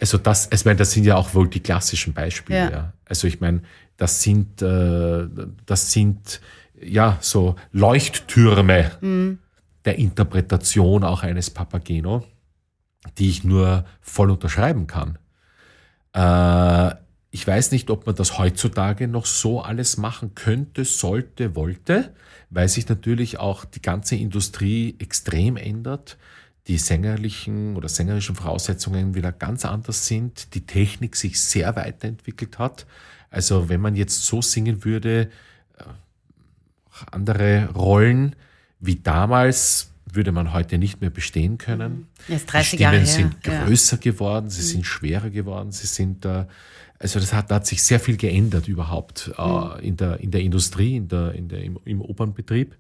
Also das, ich meine, das sind ja auch wohl die klassischen Beispiele. Ja. ja. Also ich meine, das sind, äh, das sind ja so Leuchttürme mhm. der Interpretation auch eines Papageno, die ich nur voll unterschreiben kann. Äh, ich weiß nicht, ob man das heutzutage noch so alles machen könnte, sollte, wollte, weil sich natürlich auch die ganze Industrie extrem ändert die sängerlichen oder sängerischen Voraussetzungen wieder ganz anders sind, die Technik sich sehr weiterentwickelt hat. Also wenn man jetzt so singen würde, äh, andere Rollen wie damals, würde man heute nicht mehr bestehen können. Mhm. die Stimmen sind größer ja. geworden, sie mhm. sind schwerer geworden, sie sind äh, also das hat, da hat sich sehr viel geändert überhaupt äh, mhm. in, der, in der Industrie, in der, in der, im, im Opernbetrieb.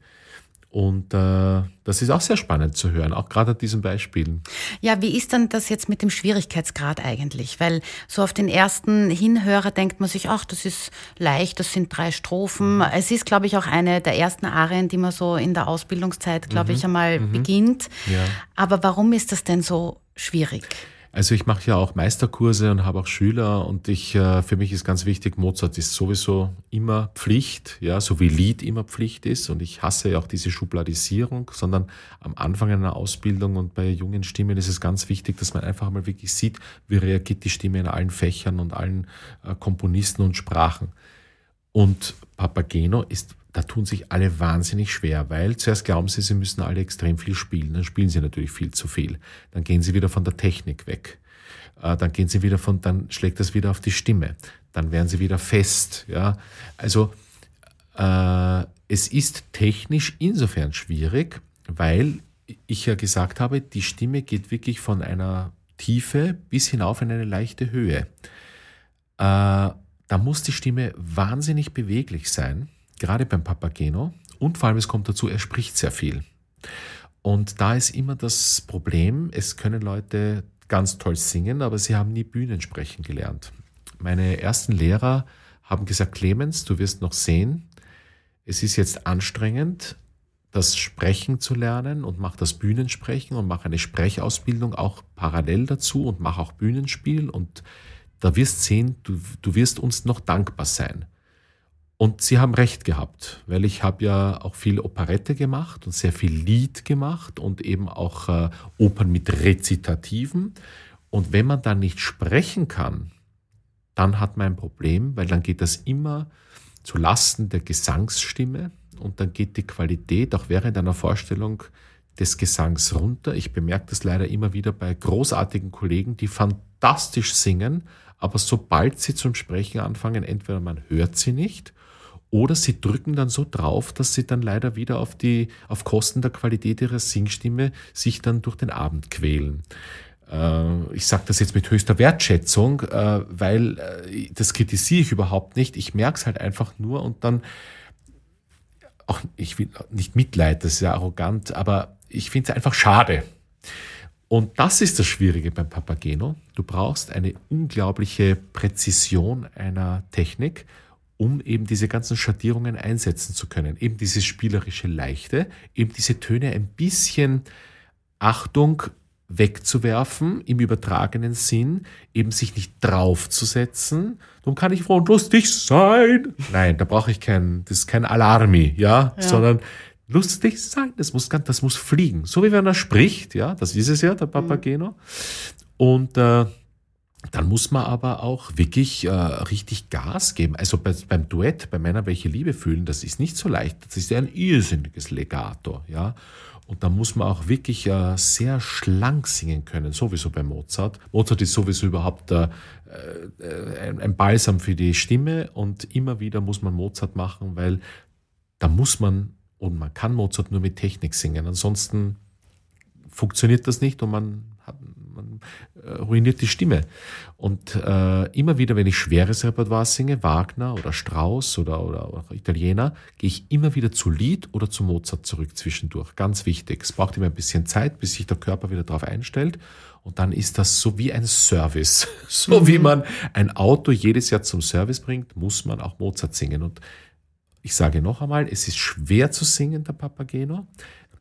Und äh, das ist auch sehr spannend zu hören, auch gerade an diesen Beispielen. Ja, wie ist denn das jetzt mit dem Schwierigkeitsgrad eigentlich? Weil so auf den ersten Hinhörer denkt man sich, ach, das ist leicht, das sind drei Strophen. Mhm. Es ist, glaube ich, auch eine der ersten Arien, die man so in der Ausbildungszeit, glaube mhm. ich, einmal mhm. beginnt. Ja. Aber warum ist das denn so schwierig? Also ich mache ja auch Meisterkurse und habe auch Schüler und ich äh, für mich ist ganz wichtig, Mozart ist sowieso immer Pflicht, ja, so wie Lied immer Pflicht ist und ich hasse ja auch diese Schubladisierung, sondern am Anfang einer Ausbildung und bei jungen Stimmen ist es ganz wichtig, dass man einfach mal wirklich sieht, wie reagiert die Stimme in allen Fächern und allen äh, Komponisten und Sprachen. Und Papageno ist da tun sich alle wahnsinnig schwer, weil zuerst glauben sie, sie müssen alle extrem viel spielen. Dann spielen sie natürlich viel zu viel. Dann gehen sie wieder von der Technik weg. Äh, dann gehen sie wieder von, dann schlägt das wieder auf die Stimme. Dann werden sie wieder fest. Ja, also äh, es ist technisch insofern schwierig, weil ich ja gesagt habe, die Stimme geht wirklich von einer Tiefe bis hinauf in eine leichte Höhe. Äh, da muss die Stimme wahnsinnig beweglich sein gerade beim Papageno. Und vor allem, es kommt dazu, er spricht sehr viel. Und da ist immer das Problem, es können Leute ganz toll singen, aber sie haben nie Bühnensprechen gelernt. Meine ersten Lehrer haben gesagt, Clemens, du wirst noch sehen, es ist jetzt anstrengend, das Sprechen zu lernen und mach das Bühnensprechen und mach eine Sprechausbildung auch parallel dazu und mach auch Bühnenspiel und da wirst sehen, du, du wirst uns noch dankbar sein. Und sie haben recht gehabt, weil ich habe ja auch viel Operette gemacht und sehr viel Lied gemacht und eben auch äh, Opern mit Rezitativen. Und wenn man dann nicht sprechen kann, dann hat man ein Problem, weil dann geht das immer zu Lasten der Gesangsstimme und dann geht die Qualität auch während einer Vorstellung des Gesangs runter. Ich bemerke das leider immer wieder bei großartigen Kollegen, die fantastisch singen, aber sobald sie zum Sprechen anfangen, entweder man hört sie nicht oder sie drücken dann so drauf, dass sie dann leider wieder auf die, auf Kosten der Qualität ihrer Singstimme sich dann durch den Abend quälen. Äh, ich sage das jetzt mit höchster Wertschätzung, äh, weil äh, das kritisiere ich überhaupt nicht. Ich merke es halt einfach nur und dann auch, ich will nicht Mitleid, das ist ja arrogant, aber ich finde es einfach schade. Und das ist das Schwierige beim Papageno. Du brauchst eine unglaubliche Präzision einer Technik, um eben diese ganzen Schattierungen einsetzen zu können. Eben dieses spielerische Leichte, eben diese Töne ein bisschen Achtung wegzuwerfen im übertragenen Sinn, eben sich nicht draufzusetzen. Darum kann ich froh und lustig sein. Nein, da brauche ich kein, das ist kein Alarmi, ja, ja. sondern lustig sein. Das muss, das muss fliegen. So wie wenn er spricht, ja, das ist es ja, der Papageno. Mhm. Und äh, dann muss man aber auch wirklich äh, richtig Gas geben. Also bei, beim Duett, bei Männer, welche Liebe fühlen, das ist nicht so leicht. Das ist ja ein irrsinniges Legato, ja. Und da muss man auch wirklich äh, sehr schlank singen können, sowieso bei Mozart. Mozart ist sowieso überhaupt äh, äh, ein, Balsam für die Stimme und immer wieder muss man Mozart machen, weil da muss man und man kann Mozart nur mit Technik singen. Ansonsten funktioniert das nicht und man, ruiniert die Stimme. Und äh, immer wieder, wenn ich schweres Repertoire singe, Wagner oder Strauss oder, oder, oder Italiener, gehe ich immer wieder zu Lied oder zu Mozart zurück zwischendurch. Ganz wichtig. Es braucht immer ein bisschen Zeit, bis sich der Körper wieder darauf einstellt. Und dann ist das so wie ein Service. [LAUGHS] So mhm. wie man ein Auto jedes Jahr zum Service bringt, muss man auch Mozart singen. Und ich sage noch einmal, es ist schwer zu singen, der Papageno.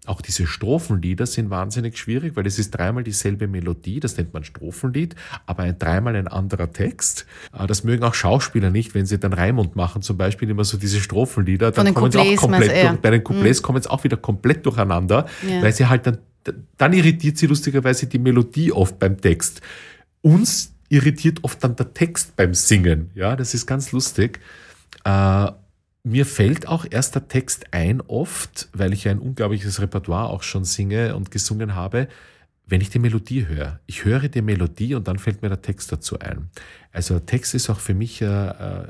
Auch diese Strophenlieder sind wahnsinnig schwierig, weil es ist dreimal dieselbe Melodie, das nennt man Strophenlied, aber ein dreimal ein anderer Text. Äh, das mögen auch Schauspieler nicht, wenn sie dann Raimund machen, zum Beispiel immer so diese Strophenlieder, dann kommen Couplets, sie auch komplett, durch, bei den Couplets mhm. kommen es auch wieder komplett durcheinander, ja. weil sie halt dann, dann irritiert sie lustigerweise die Melodie oft beim Text. Uns irritiert oft dann der Text beim Singen, ja, das ist ganz lustig. Äh, mir fällt auch erst der Text ein, oft, weil ich ein unglaubliches Repertoire auch schon singe und gesungen habe, wenn ich die Melodie höre. Ich höre die Melodie und dann fällt mir der Text dazu ein. Also der Text ist auch für mich äh, äh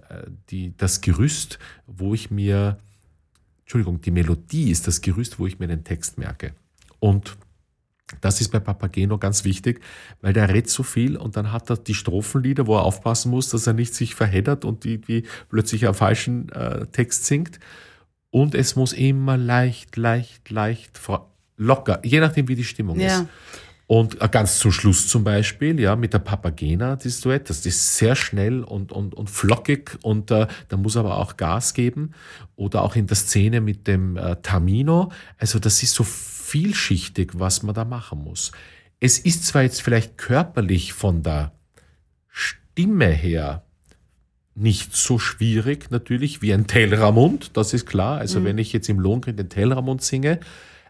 die, das Gerüst, wo ich mir, Entschuldigung, die Melodie ist das Gerüst, wo ich mir den Text merke. Und das ist bei Papageno ganz wichtig, weil der redet so viel und dann hat er die Strophenlieder, wo er aufpassen muss, dass er nicht sich verheddert und irgendwie plötzlich einen falschen äh, Text singt. Und es muss immer leicht, leicht, leicht, locker, je nachdem wie die Stimmung ja. ist. Und äh, ganz zum Schluss zum Beispiel, ja, mit der Papagena, das Duett, das ist sehr schnell und, und, und flockig und äh, da muss aber auch Gas geben. Oder auch in der Szene mit dem äh, Tamino. Also das ist so vielschichtig, was man da machen muss. Es ist zwar jetzt vielleicht körperlich von der Stimme her nicht so schwierig natürlich wie ein Telramund, das ist klar. Also mhm. wenn ich jetzt im Lohngrin den Telramund singe,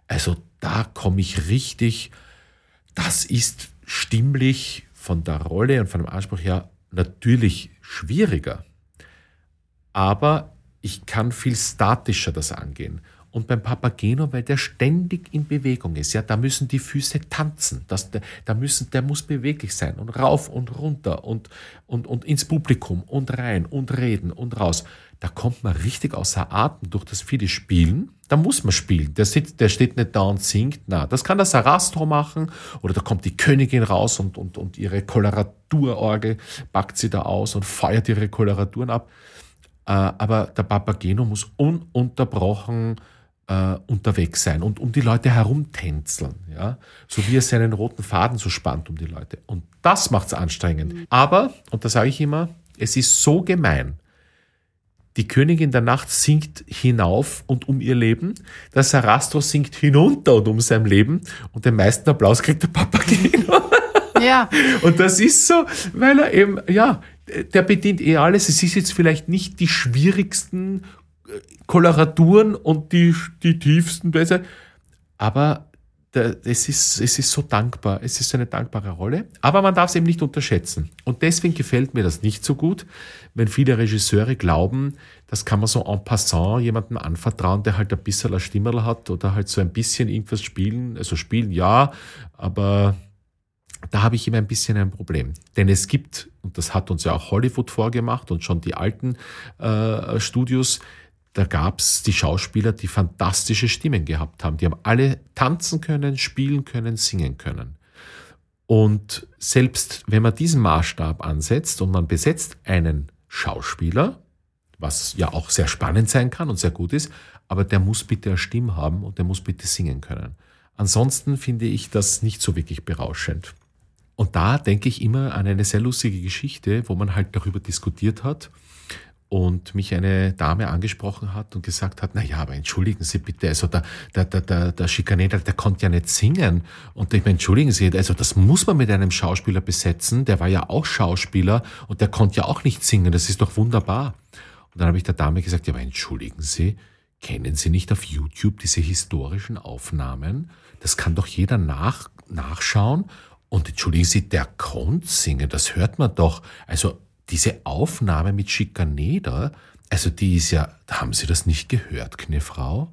also da komme ich richtig das ist stimmlich von der Rolle und von dem Anspruch her natürlich schwieriger. Aber ich kann viel statischer das angehen. Und beim Papageno, weil der ständig in Bewegung ist, ja, da müssen die Füße tanzen, das, da müssen, der muss beweglich sein und rauf und runter und, und, und ins Publikum und rein und reden und raus. Da kommt man richtig außer Atem durch das viele Spielen. Da muss man spielen. Der, sitzt, der steht nicht da und singt. Na, das kann der Sarastro machen oder da kommt die Königin raus und, und, und ihre Koloraturorgel packt sie da aus und feuert ihre Koloraturen ab. Äh, aber der Papageno muss ununterbrochen äh, unterwegs sein und um die Leute herumtänzeln, ja, so wie er seinen roten Faden so spannt um die Leute. Und das macht es anstrengend. Mhm. Aber, und das sage ich immer, es ist so gemein. Die Königin der Nacht singt hinauf und um ihr Leben, der Sarastro singt hinunter und um sein Leben und den meisten Applaus kriegt der Papageno. [LAUGHS] Ja. Und das ist so, weil er eben, ja, der bedient eh alles. Es ist jetzt vielleicht nicht die schwierigsten Koloraturen und die, die tiefsten Bläser. Aber es ist, es ist so dankbar. Es ist eine dankbare Rolle. Aber man darf es eben nicht unterschätzen. Und deswegen gefällt mir das nicht so gut, wenn viele Regisseure glauben, das kann man so en passant jemandem anvertrauen, der halt ein bisschen eine Stimme hat oder halt so ein bisschen irgendwas spielen. Also spielen ja, aber da habe ich immer ein bisschen ein Problem. Denn es gibt, und das hat uns ja auch Hollywood vorgemacht und schon die alten äh, Studios, da gab's die Schauspieler, die fantastische Stimmen gehabt haben. Die haben alle tanzen können, spielen können, singen können. Und selbst wenn man diesen Maßstab ansetzt und man besetzt einen Schauspieler, was ja auch sehr spannend sein kann und sehr gut ist, aber der muss bitte eine Stimme haben und der muss bitte singen können. Ansonsten finde ich das nicht so wirklich berauschend. Und da denke ich immer an eine sehr lustige Geschichte, wo man halt darüber diskutiert hat und mich eine Dame angesprochen hat und gesagt hat, na ja, aber entschuldigen Sie bitte, also der, der, der, der, der Schikaneder, der konnte ja nicht singen. Und ich meine, entschuldigen Sie, also das muss man mit einem Schauspieler besetzen, der war ja auch Schauspieler und der konnte ja auch nicht singen, das ist doch wunderbar. Und dann habe ich der Dame gesagt, ja, aber entschuldigen Sie, kennen Sie nicht auf YouTube diese historischen Aufnahmen? Das kann doch jeder nach, nachschauen. Und entschuldigen Sie, der konnte singen, das hört man doch. Also diese Aufnahme mit Schikaneder, also die ist ja, haben Sie das nicht gehört, Knefrau?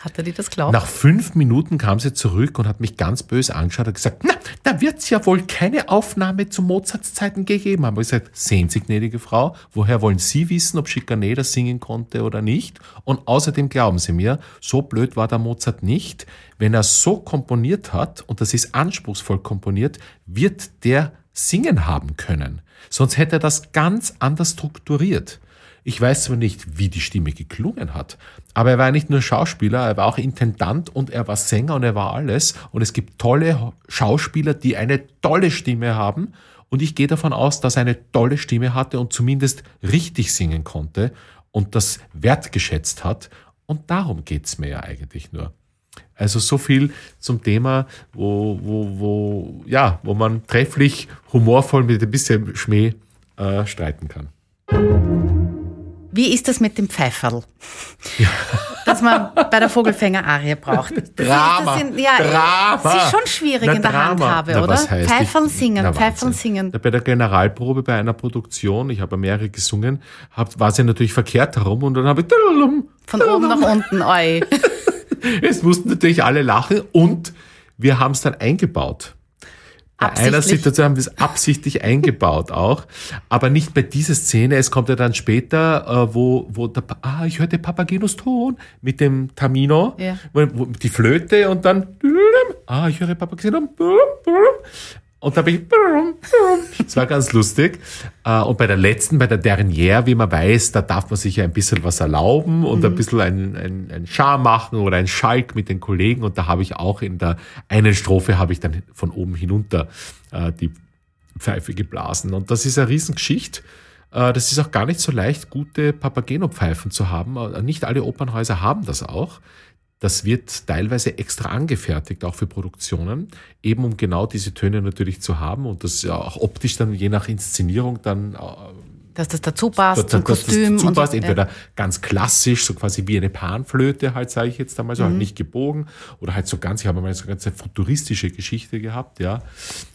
Hat er dir das glaubt? Nach fünf Minuten kam sie zurück und hat mich ganz böse angeschaut und gesagt, na, da wird es ja wohl keine Aufnahme zu Mozarts Zeiten gegeben haben. Ich gesagt, sehen Sie, gnädige Frau, woher wollen Sie wissen, ob Schikaneder singen konnte oder nicht? Und außerdem glauben Sie mir, so blöd war der Mozart nicht. Wenn er so komponiert hat, und das ist anspruchsvoll komponiert, wird der singen haben können. Sonst hätte er das ganz anders strukturiert. Ich weiß zwar nicht, wie die Stimme geklungen hat, aber er war nicht nur Schauspieler, er war auch Intendant und er war Sänger und er war alles. Und es gibt tolle Schauspieler, die eine tolle Stimme haben. Und ich gehe davon aus, dass er eine tolle Stimme hatte und zumindest richtig singen konnte und das wertgeschätzt hat. Und darum geht's mir ja eigentlich nur. Also so viel zum Thema, wo, wo, wo, ja, wo man trefflich, humorvoll mit ein bisschen Schmäh äh, streiten kann. Wie ist das mit dem Pfeiferl? Ja. [LAUGHS] Dass man bei der Vogelfänger-Arie braucht. Drama. In, ja, Drama. Es ist schon schwierig Na, in der Drama. Handhabe, Na, oder? ich- singen, Na, Pfeiferl Wahnsinn. singen. Bei der Generalprobe bei einer Produktion, ich habe mehrere gesungen, hab, war sie natürlich verkehrt herum und dann habe ich Von oben nach unten, oi. [LAUGHS] [LAUGHS] Es mussten natürlich alle lachen und wir haben es dann eingebaut. Bei einer? Situation haben wir es [LAUGHS] absichtlich eingebaut auch, aber nicht bei dieser Szene. Es kommt ja dann später, äh, wo, wo der, Pa- ah, ich hörte Papagenos Ton mit dem Tamino, Ja. wo, wo, die Flöte und dann, ah, ich höre Papagenos und da bin ich, das war ganz lustig. Äh, Und bei der letzten, bei der Dernière, wie man weiß, da darf man sich ja ein bisschen was erlauben und ein bisschen ein, ein, ein Charme machen oder ein Schalk mit den Kollegen. Und da habe ich auch in der einen Strophe habe ich dann von oben hinunter äh, die Pfeife geblasen. Und das ist eine Riesengeschichte. Äh, Das ist auch gar nicht so leicht, gute Papageno-Pfeifen zu haben. Nicht alle Opernhäuser haben das auch. Das wird teilweise extra angefertigt, auch für Produktionen, eben um genau diese Töne natürlich zu haben und das ja auch optisch dann je nach Inszenierung dann äh, Dass das dazu passt, zum dass das Kostüm. dazu passt, so. entweder ganz klassisch, so quasi wie eine Panflöte, halt sage ich jetzt einmal so, Mhm. halt nicht gebogen, oder halt so ganz, ich habe mal so eine ganze futuristische Geschichte gehabt, ja.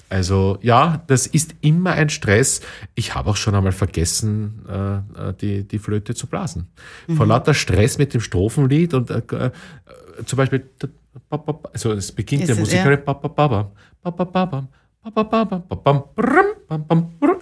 Also ja, das ist immer ein Stress. Ich habe auch schon einmal vergessen, äh, äh, die, die Flöte zu blasen. Mhm. Vor lauter Stress mit dem Strophenlied und äh, äh, zum Beispiel, also es beginnt Ist der es- Musik, ja.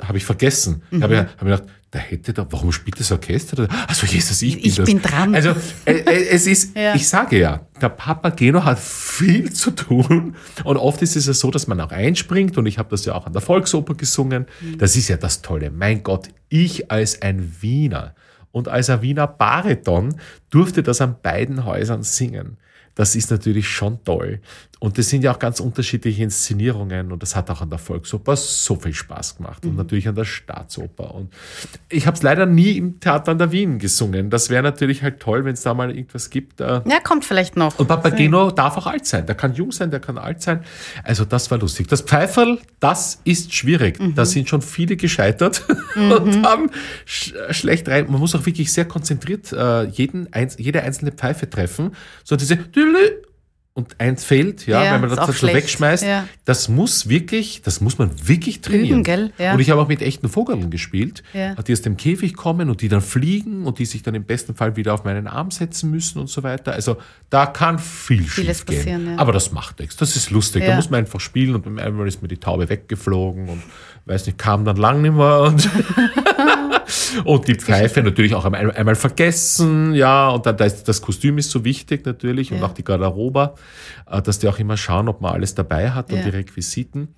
habe ich vergessen. Habe ich hab gedacht, da hätte da, warum spielt das Orchester? Also Jesus, ich bin Ich das. bin dran. Also äh, äh, es ist, Ja. ich sage ja, der Papageno hat viel zu tun und oft ist es ja so, dass man auch einspringt und ich habe das ja auch an der Volksoper gesungen. Das ist ja das Tolle. Mein Gott, ich als ein Wiener und als ein Wiener Bariton durfte das an beiden Häusern singen. Das ist natürlich schon toll. Und das sind ja auch ganz unterschiedliche Inszenierungen und das hat auch an der Volksoper so viel Spaß gemacht und natürlich an der Staatsoper. Und ich habe es leider nie im Theater an der Wien gesungen. Das wäre natürlich halt toll, wenn es da mal irgendwas gibt. Äh, Ja, kommt vielleicht noch. und Papageno darf auch alt sein. Der kann jung sein, der kann alt sein. Also das war lustig. Das Pfeiferl, das ist schwierig. Da sind schon viele gescheitert [LAUGHS] und haben sch schlecht rein. Man muss auch wirklich sehr konzentriert äh, jeden, eins, jede einzelne Pfeife treffen. So diese und eins fehlt, ja, Ja, wenn man das dann so schlecht. wegschmeißt. Ja. Das muss wirklich, das muss man wirklich trainieren. Üben, gell? Ja. Und ich habe auch mit echten Vogeln gespielt, die aus dem Käfig kommen und die dann fliegen und die sich dann im besten Fall wieder auf meinen Arm setzen müssen und so weiter. Also da kann viel Vieles passieren. Aber das macht nichts. Das ist lustig. Da muss man einfach spielen und einmal ist mir die Taube weggeflogen und weiß nicht, kam dann lang nicht mehr und, [LAUGHS] und die Pfeife natürlich auch einmal, einmal vergessen, ja, und dann das, das Kostüm ist so wichtig natürlich und Ja. auch die Garderobe, äh, dass die auch immer schauen, ob man alles dabei hat und Ja. die Requisiten.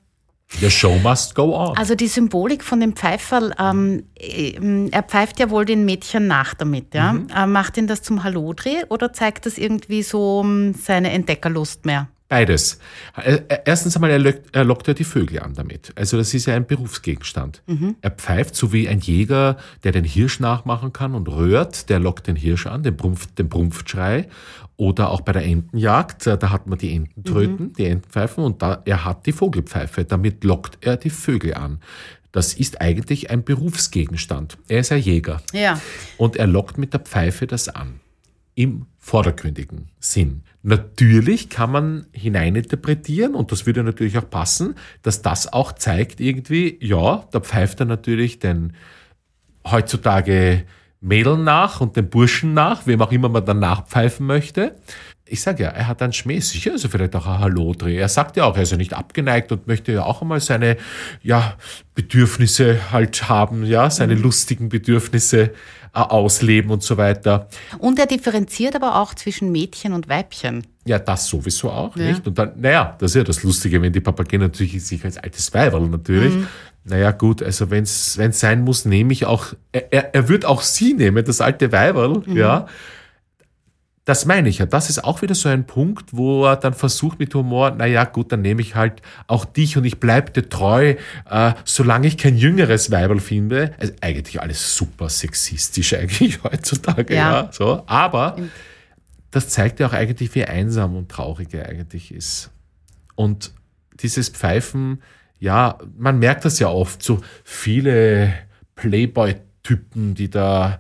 The show must go on. Also die Symbolik von dem Pfeiferl, ähm, äh, er pfeift ja wohl den Mädchen nach damit, ja? Mhm. Äh, macht ihn das zum Hallodreh oder zeigt das irgendwie so um, seine Entdeckerlust mehr? Beides. Äh, äh, erstens einmal, er lockt, er lockt ja die Vögel an damit. Also das ist ja ein Berufsgegenstand. Mhm. Er pfeift, so wie ein Jäger, der den Hirsch nachmachen kann und röhrt, der lockt den Hirsch an, den, Brumpf, den Brumpfschrei. Oder auch bei der Entenjagd, äh, da hat man die Ententröten, mhm. die Entenpfeifen und da, er hat die Vogelpfeife. Damit lockt er die Vögel an. Das ist eigentlich ein Berufsgegenstand. Er ist ein Jäger. Ja. Und er lockt mit der Pfeife das an. Im vordergründigen Sinn. Natürlich kann man hineininterpretieren, und das würde natürlich auch passen, dass das auch zeigt irgendwie, ja, da pfeift er natürlich den heutzutage Mädeln nach und den Burschen nach, wem auch immer man dann nachpfeifen möchte. Ich sage ja, er hat einen Schmäh, sicher also vielleicht auch ein Hallo-Dreh. Er sagt ja auch, er ist ja nicht abgeneigt und möchte ja auch einmal seine ja, Bedürfnisse halt haben, ja, seine mhm. lustigen Bedürfnisse ausleben und so weiter. Und er differenziert aber auch zwischen Mädchen und Weibchen. Ja, das sowieso auch, ja. nicht? Und dann, naja, das ist ja das Lustige, wenn die Papagene natürlich sich als altes Weiberl natürlich. Mhm. Naja, gut, also wenn es sein muss, nehme ich auch, er, er, er wird auch sie nehmen, das alte Weiberl, mhm. ja. Das meine ich ja. Das ist auch wieder so ein Punkt, wo er dann versucht mit Humor, naja, gut, dann nehme ich halt auch dich und ich bleibe dir treu, äh, solange ich kein jüngeres Weiberl finde. Also eigentlich alles super sexistisch eigentlich [LAUGHS] heutzutage, ja. ja so. Aber das zeigt ja auch eigentlich, wie einsam und traurig er eigentlich ist. Und dieses Pfeifen, ja, man merkt das ja oft, so viele Playboy-Typen, die da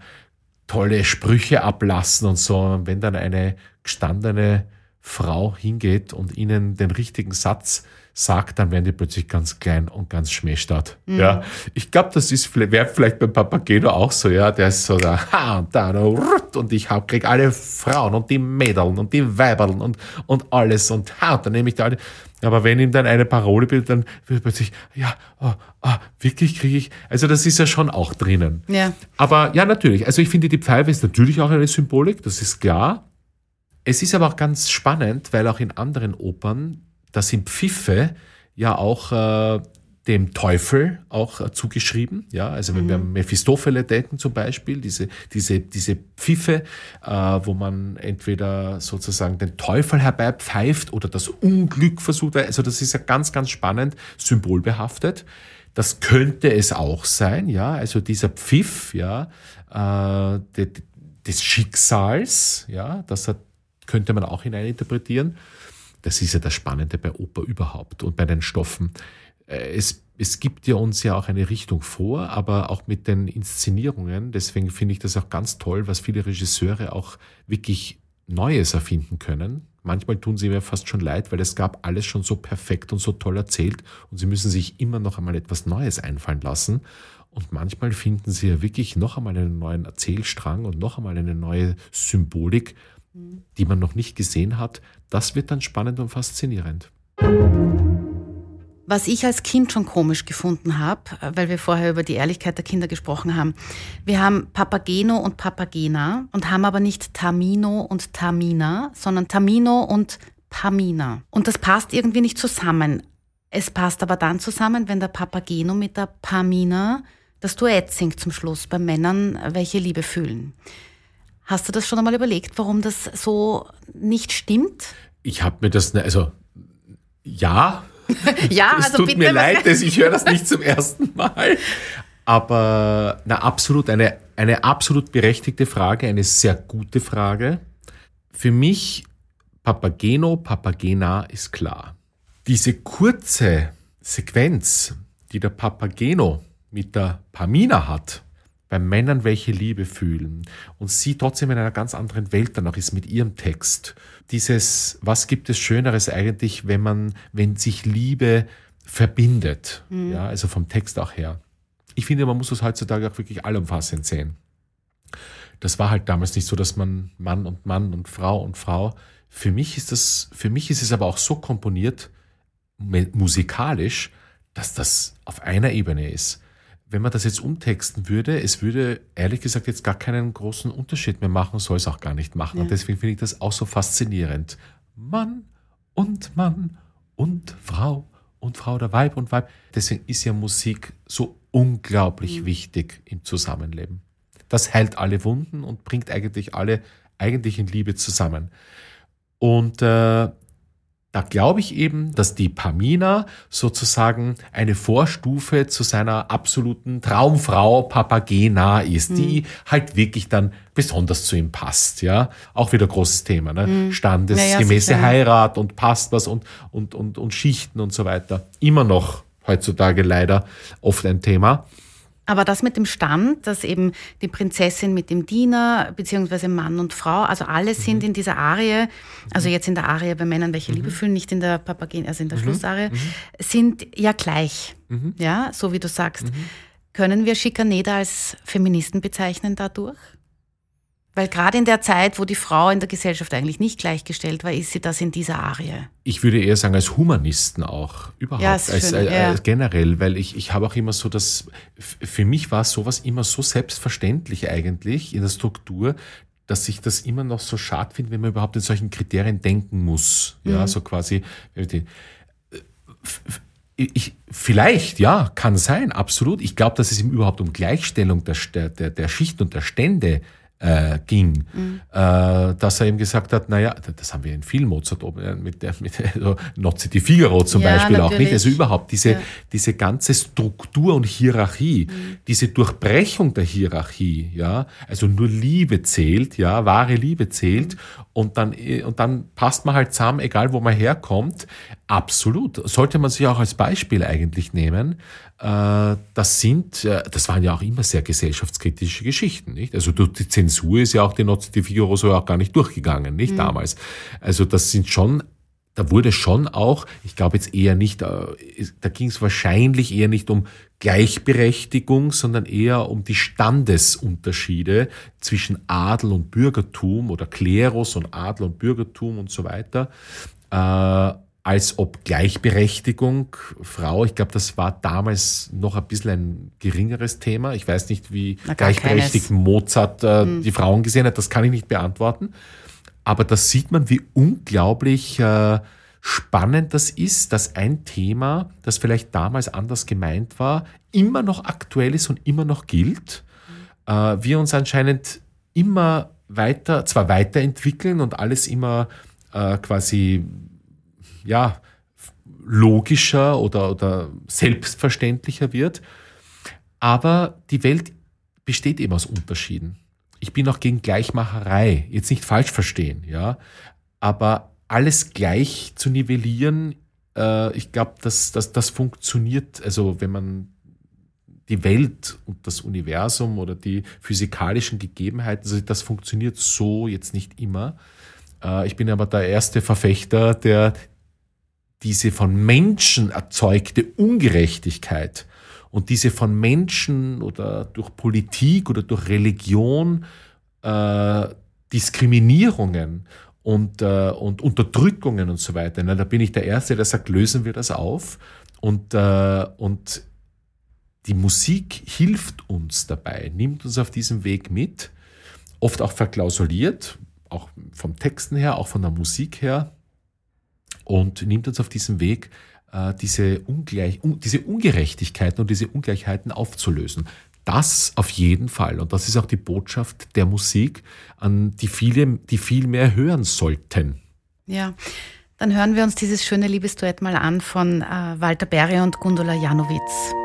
tolle Sprüche ablassen und so. Und wenn dann eine gestandene Frau hingeht und ihnen den richtigen Satz sagt, dann werden die plötzlich ganz klein und ganz schmähstadt. Mhm. Ja, ich glaube, das ist wäre vielleicht beim Papageno auch so. Ja, der ist so da, ha und da und ich hab, krieg alle Frauen und die Mädeln und die Weiberln und und alles und ha, dann nehme ich da alle. Aber wenn ihm dann eine Parole bildet, dann wird plötzlich, ja, oh, oh, wirklich kriege ich, also das ist ja schon auch drinnen. Ja. Aber ja, natürlich. Also ich finde, die Pfeife ist natürlich auch eine Symbolik, das ist klar. Es ist aber auch ganz spannend, weil auch in anderen Opern, da sind Pfiffe ja auch äh, dem Teufel auch äh, zugeschrieben. Ja, also wenn mhm. wir Mephistophele denken zum Beispiel, diese, diese, diese Pfiffe, äh, wo man entweder sozusagen den Teufel herbeipfeift oder das Unglück versucht. Also das ist ja ganz, ganz spannend, symbolbehaftet. Das könnte es auch sein, ja, also dieser Pfiff, ja, äh, de, des Schicksals, ja, das hat, könnte man auch hineininterpretieren. Das ist ja das Spannende bei Oper überhaupt und bei den Stoffen. Äh, es, es gibt ja uns ja auch eine Richtung vor, aber auch mit den Inszenierungen. Deswegen finde ich das auch ganz toll, was viele Regisseure auch wirklich Neues erfinden können. Manchmal tun sie mir fast schon leid, weil es gab alles schon so perfekt und so toll erzählt und sie müssen sich immer noch einmal etwas Neues einfallen lassen. Und manchmal finden sie ja wirklich noch einmal einen neuen Erzählstrang und noch einmal eine neue Symbolik, die man noch nicht gesehen hat. Das wird dann spannend und faszinierend. Was ich als Kind schon komisch gefunden habe, weil wir vorher über die Ehrlichkeit der Kinder gesprochen haben. Wir haben Papageno und Papagena und haben aber nicht Tamino und Tamina, sondern Tamino und Pamina. Und das passt irgendwie nicht zusammen. Es passt aber dann zusammen, wenn der Papageno mit der Pamina das Duett singt zum Schluss bei Männern, welche Liebe fühlen. Hast du das schon einmal überlegt, warum das so nicht stimmt? Ich habe mir das, ne, also ja, [LAUGHS] ja, es also tut bitte. mir leid, dass ich höre das nicht zum ersten Mal. Aber na, absolut eine, eine absolut berechtigte Frage, eine sehr gute Frage. Für mich, Papageno, Papagena ist klar. Diese kurze Sequenz, die der Papageno mit der Pamina hat, bei Männern welche Liebe fühlen und sie trotzdem in einer ganz anderen Welt dann auch ist mit ihrem Text. Dieses, was gibt es Schöneres eigentlich, wenn man, wenn sich Liebe verbindet, mhm. ja, also vom Text auch her. Ich finde, man muss das heutzutage auch wirklich allumfassend sehen. Das war halt damals nicht so, dass man Mann und Mann und Frau und Frau. Für mich ist das, für mich ist es aber auch so komponiert, musikalisch, dass das auf einer Ebene ist wenn man das jetzt umtexten würde, es würde ehrlich gesagt jetzt gar keinen großen Unterschied mehr machen, soll es auch gar nicht machen. Ja. Und deswegen finde ich das auch so faszinierend. Mann und Mann und Frau und Frau oder Weib und Weib. Deswegen ist ja Musik so unglaublich mhm. wichtig im Zusammenleben. Das heilt alle Wunden und bringt eigentlich alle eigentlich in Liebe zusammen. Und äh, da glaube ich eben, dass die Pamina sozusagen eine Vorstufe zu seiner absoluten Traumfrau Papagena ist, mhm. die halt wirklich dann besonders zu ihm passt, ja. Auch wieder großes Thema, ne? Mhm. Standesgemäße ja, ja, Heirat und passt was und, und, und, und Schichten und so weiter. Immer noch heutzutage leider oft ein Thema. Aber das mit dem Stand, dass eben die Prinzessin mit dem Diener, beziehungsweise Mann und Frau, also alle mhm. sind in dieser Arie, also jetzt in der Arie bei Männern, welche mhm. Liebe fühlen, nicht in der Papagen, also in der mhm. Schlussarie, mhm. sind ja gleich. Mhm. Ja, so wie du sagst. Können wir Schikaneda als Feministen bezeichnen dadurch? Weil gerade in der Zeit, wo die Frau in der Gesellschaft eigentlich nicht gleichgestellt war, ist sie das in dieser Arie. Ich würde eher sagen, als Humanisten auch, überhaupt, ja, als, schön, als, ja. als, generell, weil ich, ich habe auch immer so das, für mich war sowas immer so selbstverständlich eigentlich in der Struktur, dass ich das immer noch so schad finde, wenn man überhaupt in solchen Kriterien denken muss. Mhm. Ja, so quasi, äh, ich, vielleicht, ja, kann sein, absolut. Ich glaube, dass es ihm überhaupt um Gleichstellung der, der, der Schicht und der Stände äh, ging, mhm. äh, dass er eben gesagt hat, naja, das haben wir in vielen Mozart mit der mit also [LAUGHS] Nozze di Figaro zum ja, Beispiel natürlich. auch nicht. Also überhaupt diese, ja. diese ganze Struktur und Hierarchie, mhm. diese Durchbrechung der Hierarchie, ja, also nur Liebe zählt, ja, wahre Liebe zählt mhm. und dann, und dann passt man halt zusammen, egal wo man herkommt. Absolut. Sollte man sich auch als Beispiel eigentlich nehmen. Äh, das sind, äh, das waren ja auch immer sehr gesellschaftskritische Geschichten, nicht? Also durch die Zensur ist ja auch die Nozze di Figaro so auch gar nicht durchgegangen, nicht mhm. damals. Also das sind schon da wurde schon auch, ich glaube jetzt eher nicht, äh, da ging es wahrscheinlich eher nicht um Gleichberechtigung, sondern eher um die Standesunterschiede zwischen Adel und Bürgertum oder Klerus und Adel und Bürgertum und so weiter als ob Gleichberechtigung, Frau, ich glaube, das war damals noch ein bisschen ein geringeres Thema. Ich weiß nicht, wie gleichberechtigt keines. Mozart äh, hm. die Frauen gesehen hat, das kann ich nicht beantworten. Aber da sieht man, wie unglaublich äh, spannend das ist, dass ein Thema, das vielleicht damals anders gemeint war, immer noch aktuell ist und immer noch gilt. Äh, wir uns anscheinend immer weiter, zwar weiterentwickeln und alles immer äh, quasi ja, logischer oder, oder selbstverständlicher wird. Aber die Welt besteht eben aus Unterschieden. Ich bin auch gegen Gleichmacherei, jetzt nicht falsch verstehen, ja, aber alles gleich zu nivellieren, äh, ich glaube, dass, dass das funktioniert, also wenn man die Welt und das Universum oder die physikalischen Gegebenheiten, also das funktioniert so jetzt nicht immer. Äh, ich bin aber der erste Verfechter, der diese von Menschen erzeugte Ungerechtigkeit und diese von Menschen oder durch Politik oder durch Religion äh, Diskriminierungen und, äh, und Unterdrückungen und so weiter. Na, da bin ich der Erste, der sagt, lösen wir das auf. Und, äh, und die Musik hilft uns dabei, nimmt uns auf diesem Weg mit, oft auch verklausuliert, auch vom Texten her, auch von der Musik her und nimmt uns auf diesem Weg, äh, diese, Ungleich, diese Ungerechtigkeiten und diese Ungleichheiten aufzulösen. Das auf jeden Fall. Und das ist auch die Botschaft der Musik, an die viele, die viel mehr hören sollten. Ja. Dann hören wir uns dieses schöne Liebesduett mal an von äh, Walter Berry und Gundula Janowitz.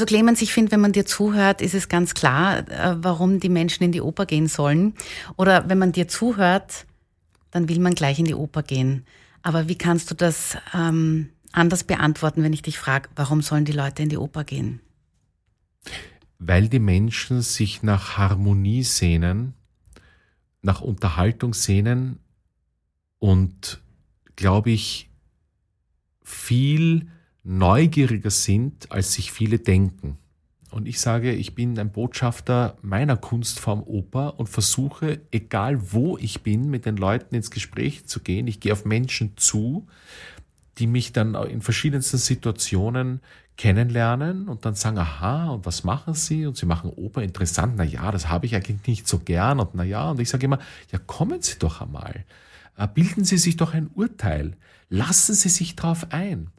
Also Clemens, ich finde, wenn man dir zuhört, ist es ganz klar, äh, warum die Menschen in die Oper gehen sollen. Oder wenn man dir zuhört, dann will man gleich in die Oper gehen. Aber wie kannst du das ähm, anders beantworten, wenn ich dich frage, warum sollen die Leute in die Oper gehen? Weil die Menschen sich nach Harmonie sehnen, nach Unterhaltung sehnen und, glaube ich, viel neugieriger sind, als sich viele denken. Und ich sage, ich bin ein Botschafter meiner Kunstform Oper und versuche, egal wo ich bin, mit den Leuten ins Gespräch zu gehen. Ich gehe auf Menschen zu, die mich dann in verschiedensten Situationen kennenlernen und dann sagen, aha, und was machen Sie? Und Sie machen Oper interessant. Na ja, das habe ich eigentlich nicht so gern. Und na ja, und ich sage immer, ja, kommen Sie doch einmal. Äh, bilden Sie sich doch ein Urteil. Lassen Sie sich drauf ein.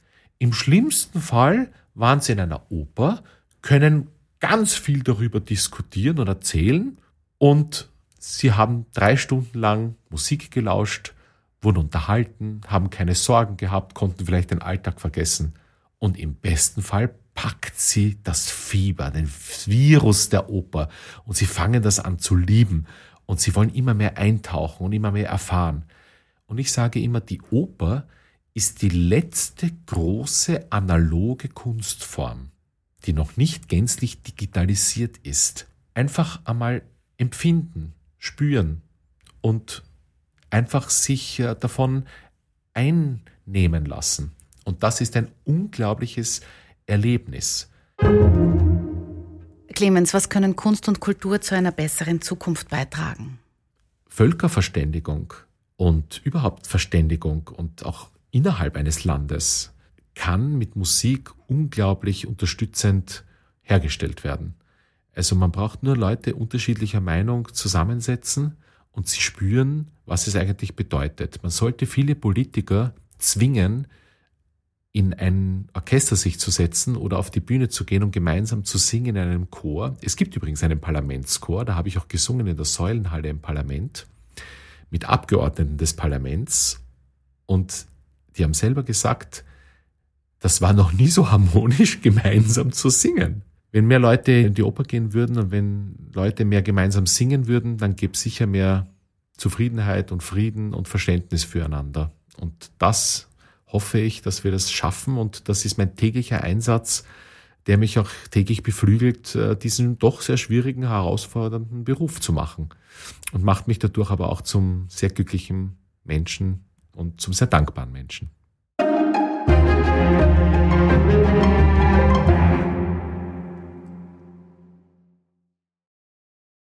Im schlimmsten Fall waren Sie in einer Oper, können ganz viel darüber diskutieren und erzählen und sie haben drei Stunden lang Musik gelauscht, wurden unterhalten, haben keine Sorgen gehabt, konnten vielleicht den Alltag vergessen und im besten Fall packt sie das Fieber, den Virus der Oper und sie fangen das an zu lieben und sie wollen immer mehr eintauchen und immer mehr erfahren. Und ich sage immer, die Oper ist die letzte große analoge Kunstform die noch nicht gänzlich digitalisiert ist, einfach einmal empfinden, spüren und einfach sich äh, davon einnehmen lassen. Und das ist ein unglaubliches Erlebnis. Clemens, was können Kunst und Kultur zu einer besseren Zukunft beitragen? Völkerverständigung und überhaupt Verständigung und auch innerhalb eines Landes kann mit Musik unglaublich unterstützend hergestellt werden. Also man braucht nur Leute unterschiedlicher Meinung zusammensetzen und sie spüren, was es eigentlich bedeutet. Man sollte viele Politiker zwingen, in ein Orchester sich zu setzen oder auf die Bühne zu gehen und gemeinsam zu singen in einem Chor. Es gibt übrigens einen Parlamentschor, da habe ich auch gesungen in der Säulenhalle im Parlament mit Abgeordneten des Parlaments und die haben selber gesagt, das war noch nie so harmonisch, [LAUGHS] gemeinsam zu singen. Wenn mehr Leute in die Oper gehen würden und wenn Leute mehr gemeinsam singen würden, dann gäbe es sicher mehr Zufriedenheit und Frieden und Verständnis füreinander. Und das hoffe ich, dass wir das schaffen und das ist mein täglicher Einsatz, der mich auch täglich beflügelt, äh, diesen doch sehr schwierigen, herausfordernden Beruf zu machen. Und macht mich dadurch aber auch zum sehr glücklichen Menschen und zum sehr dankbaren Menschen. Musik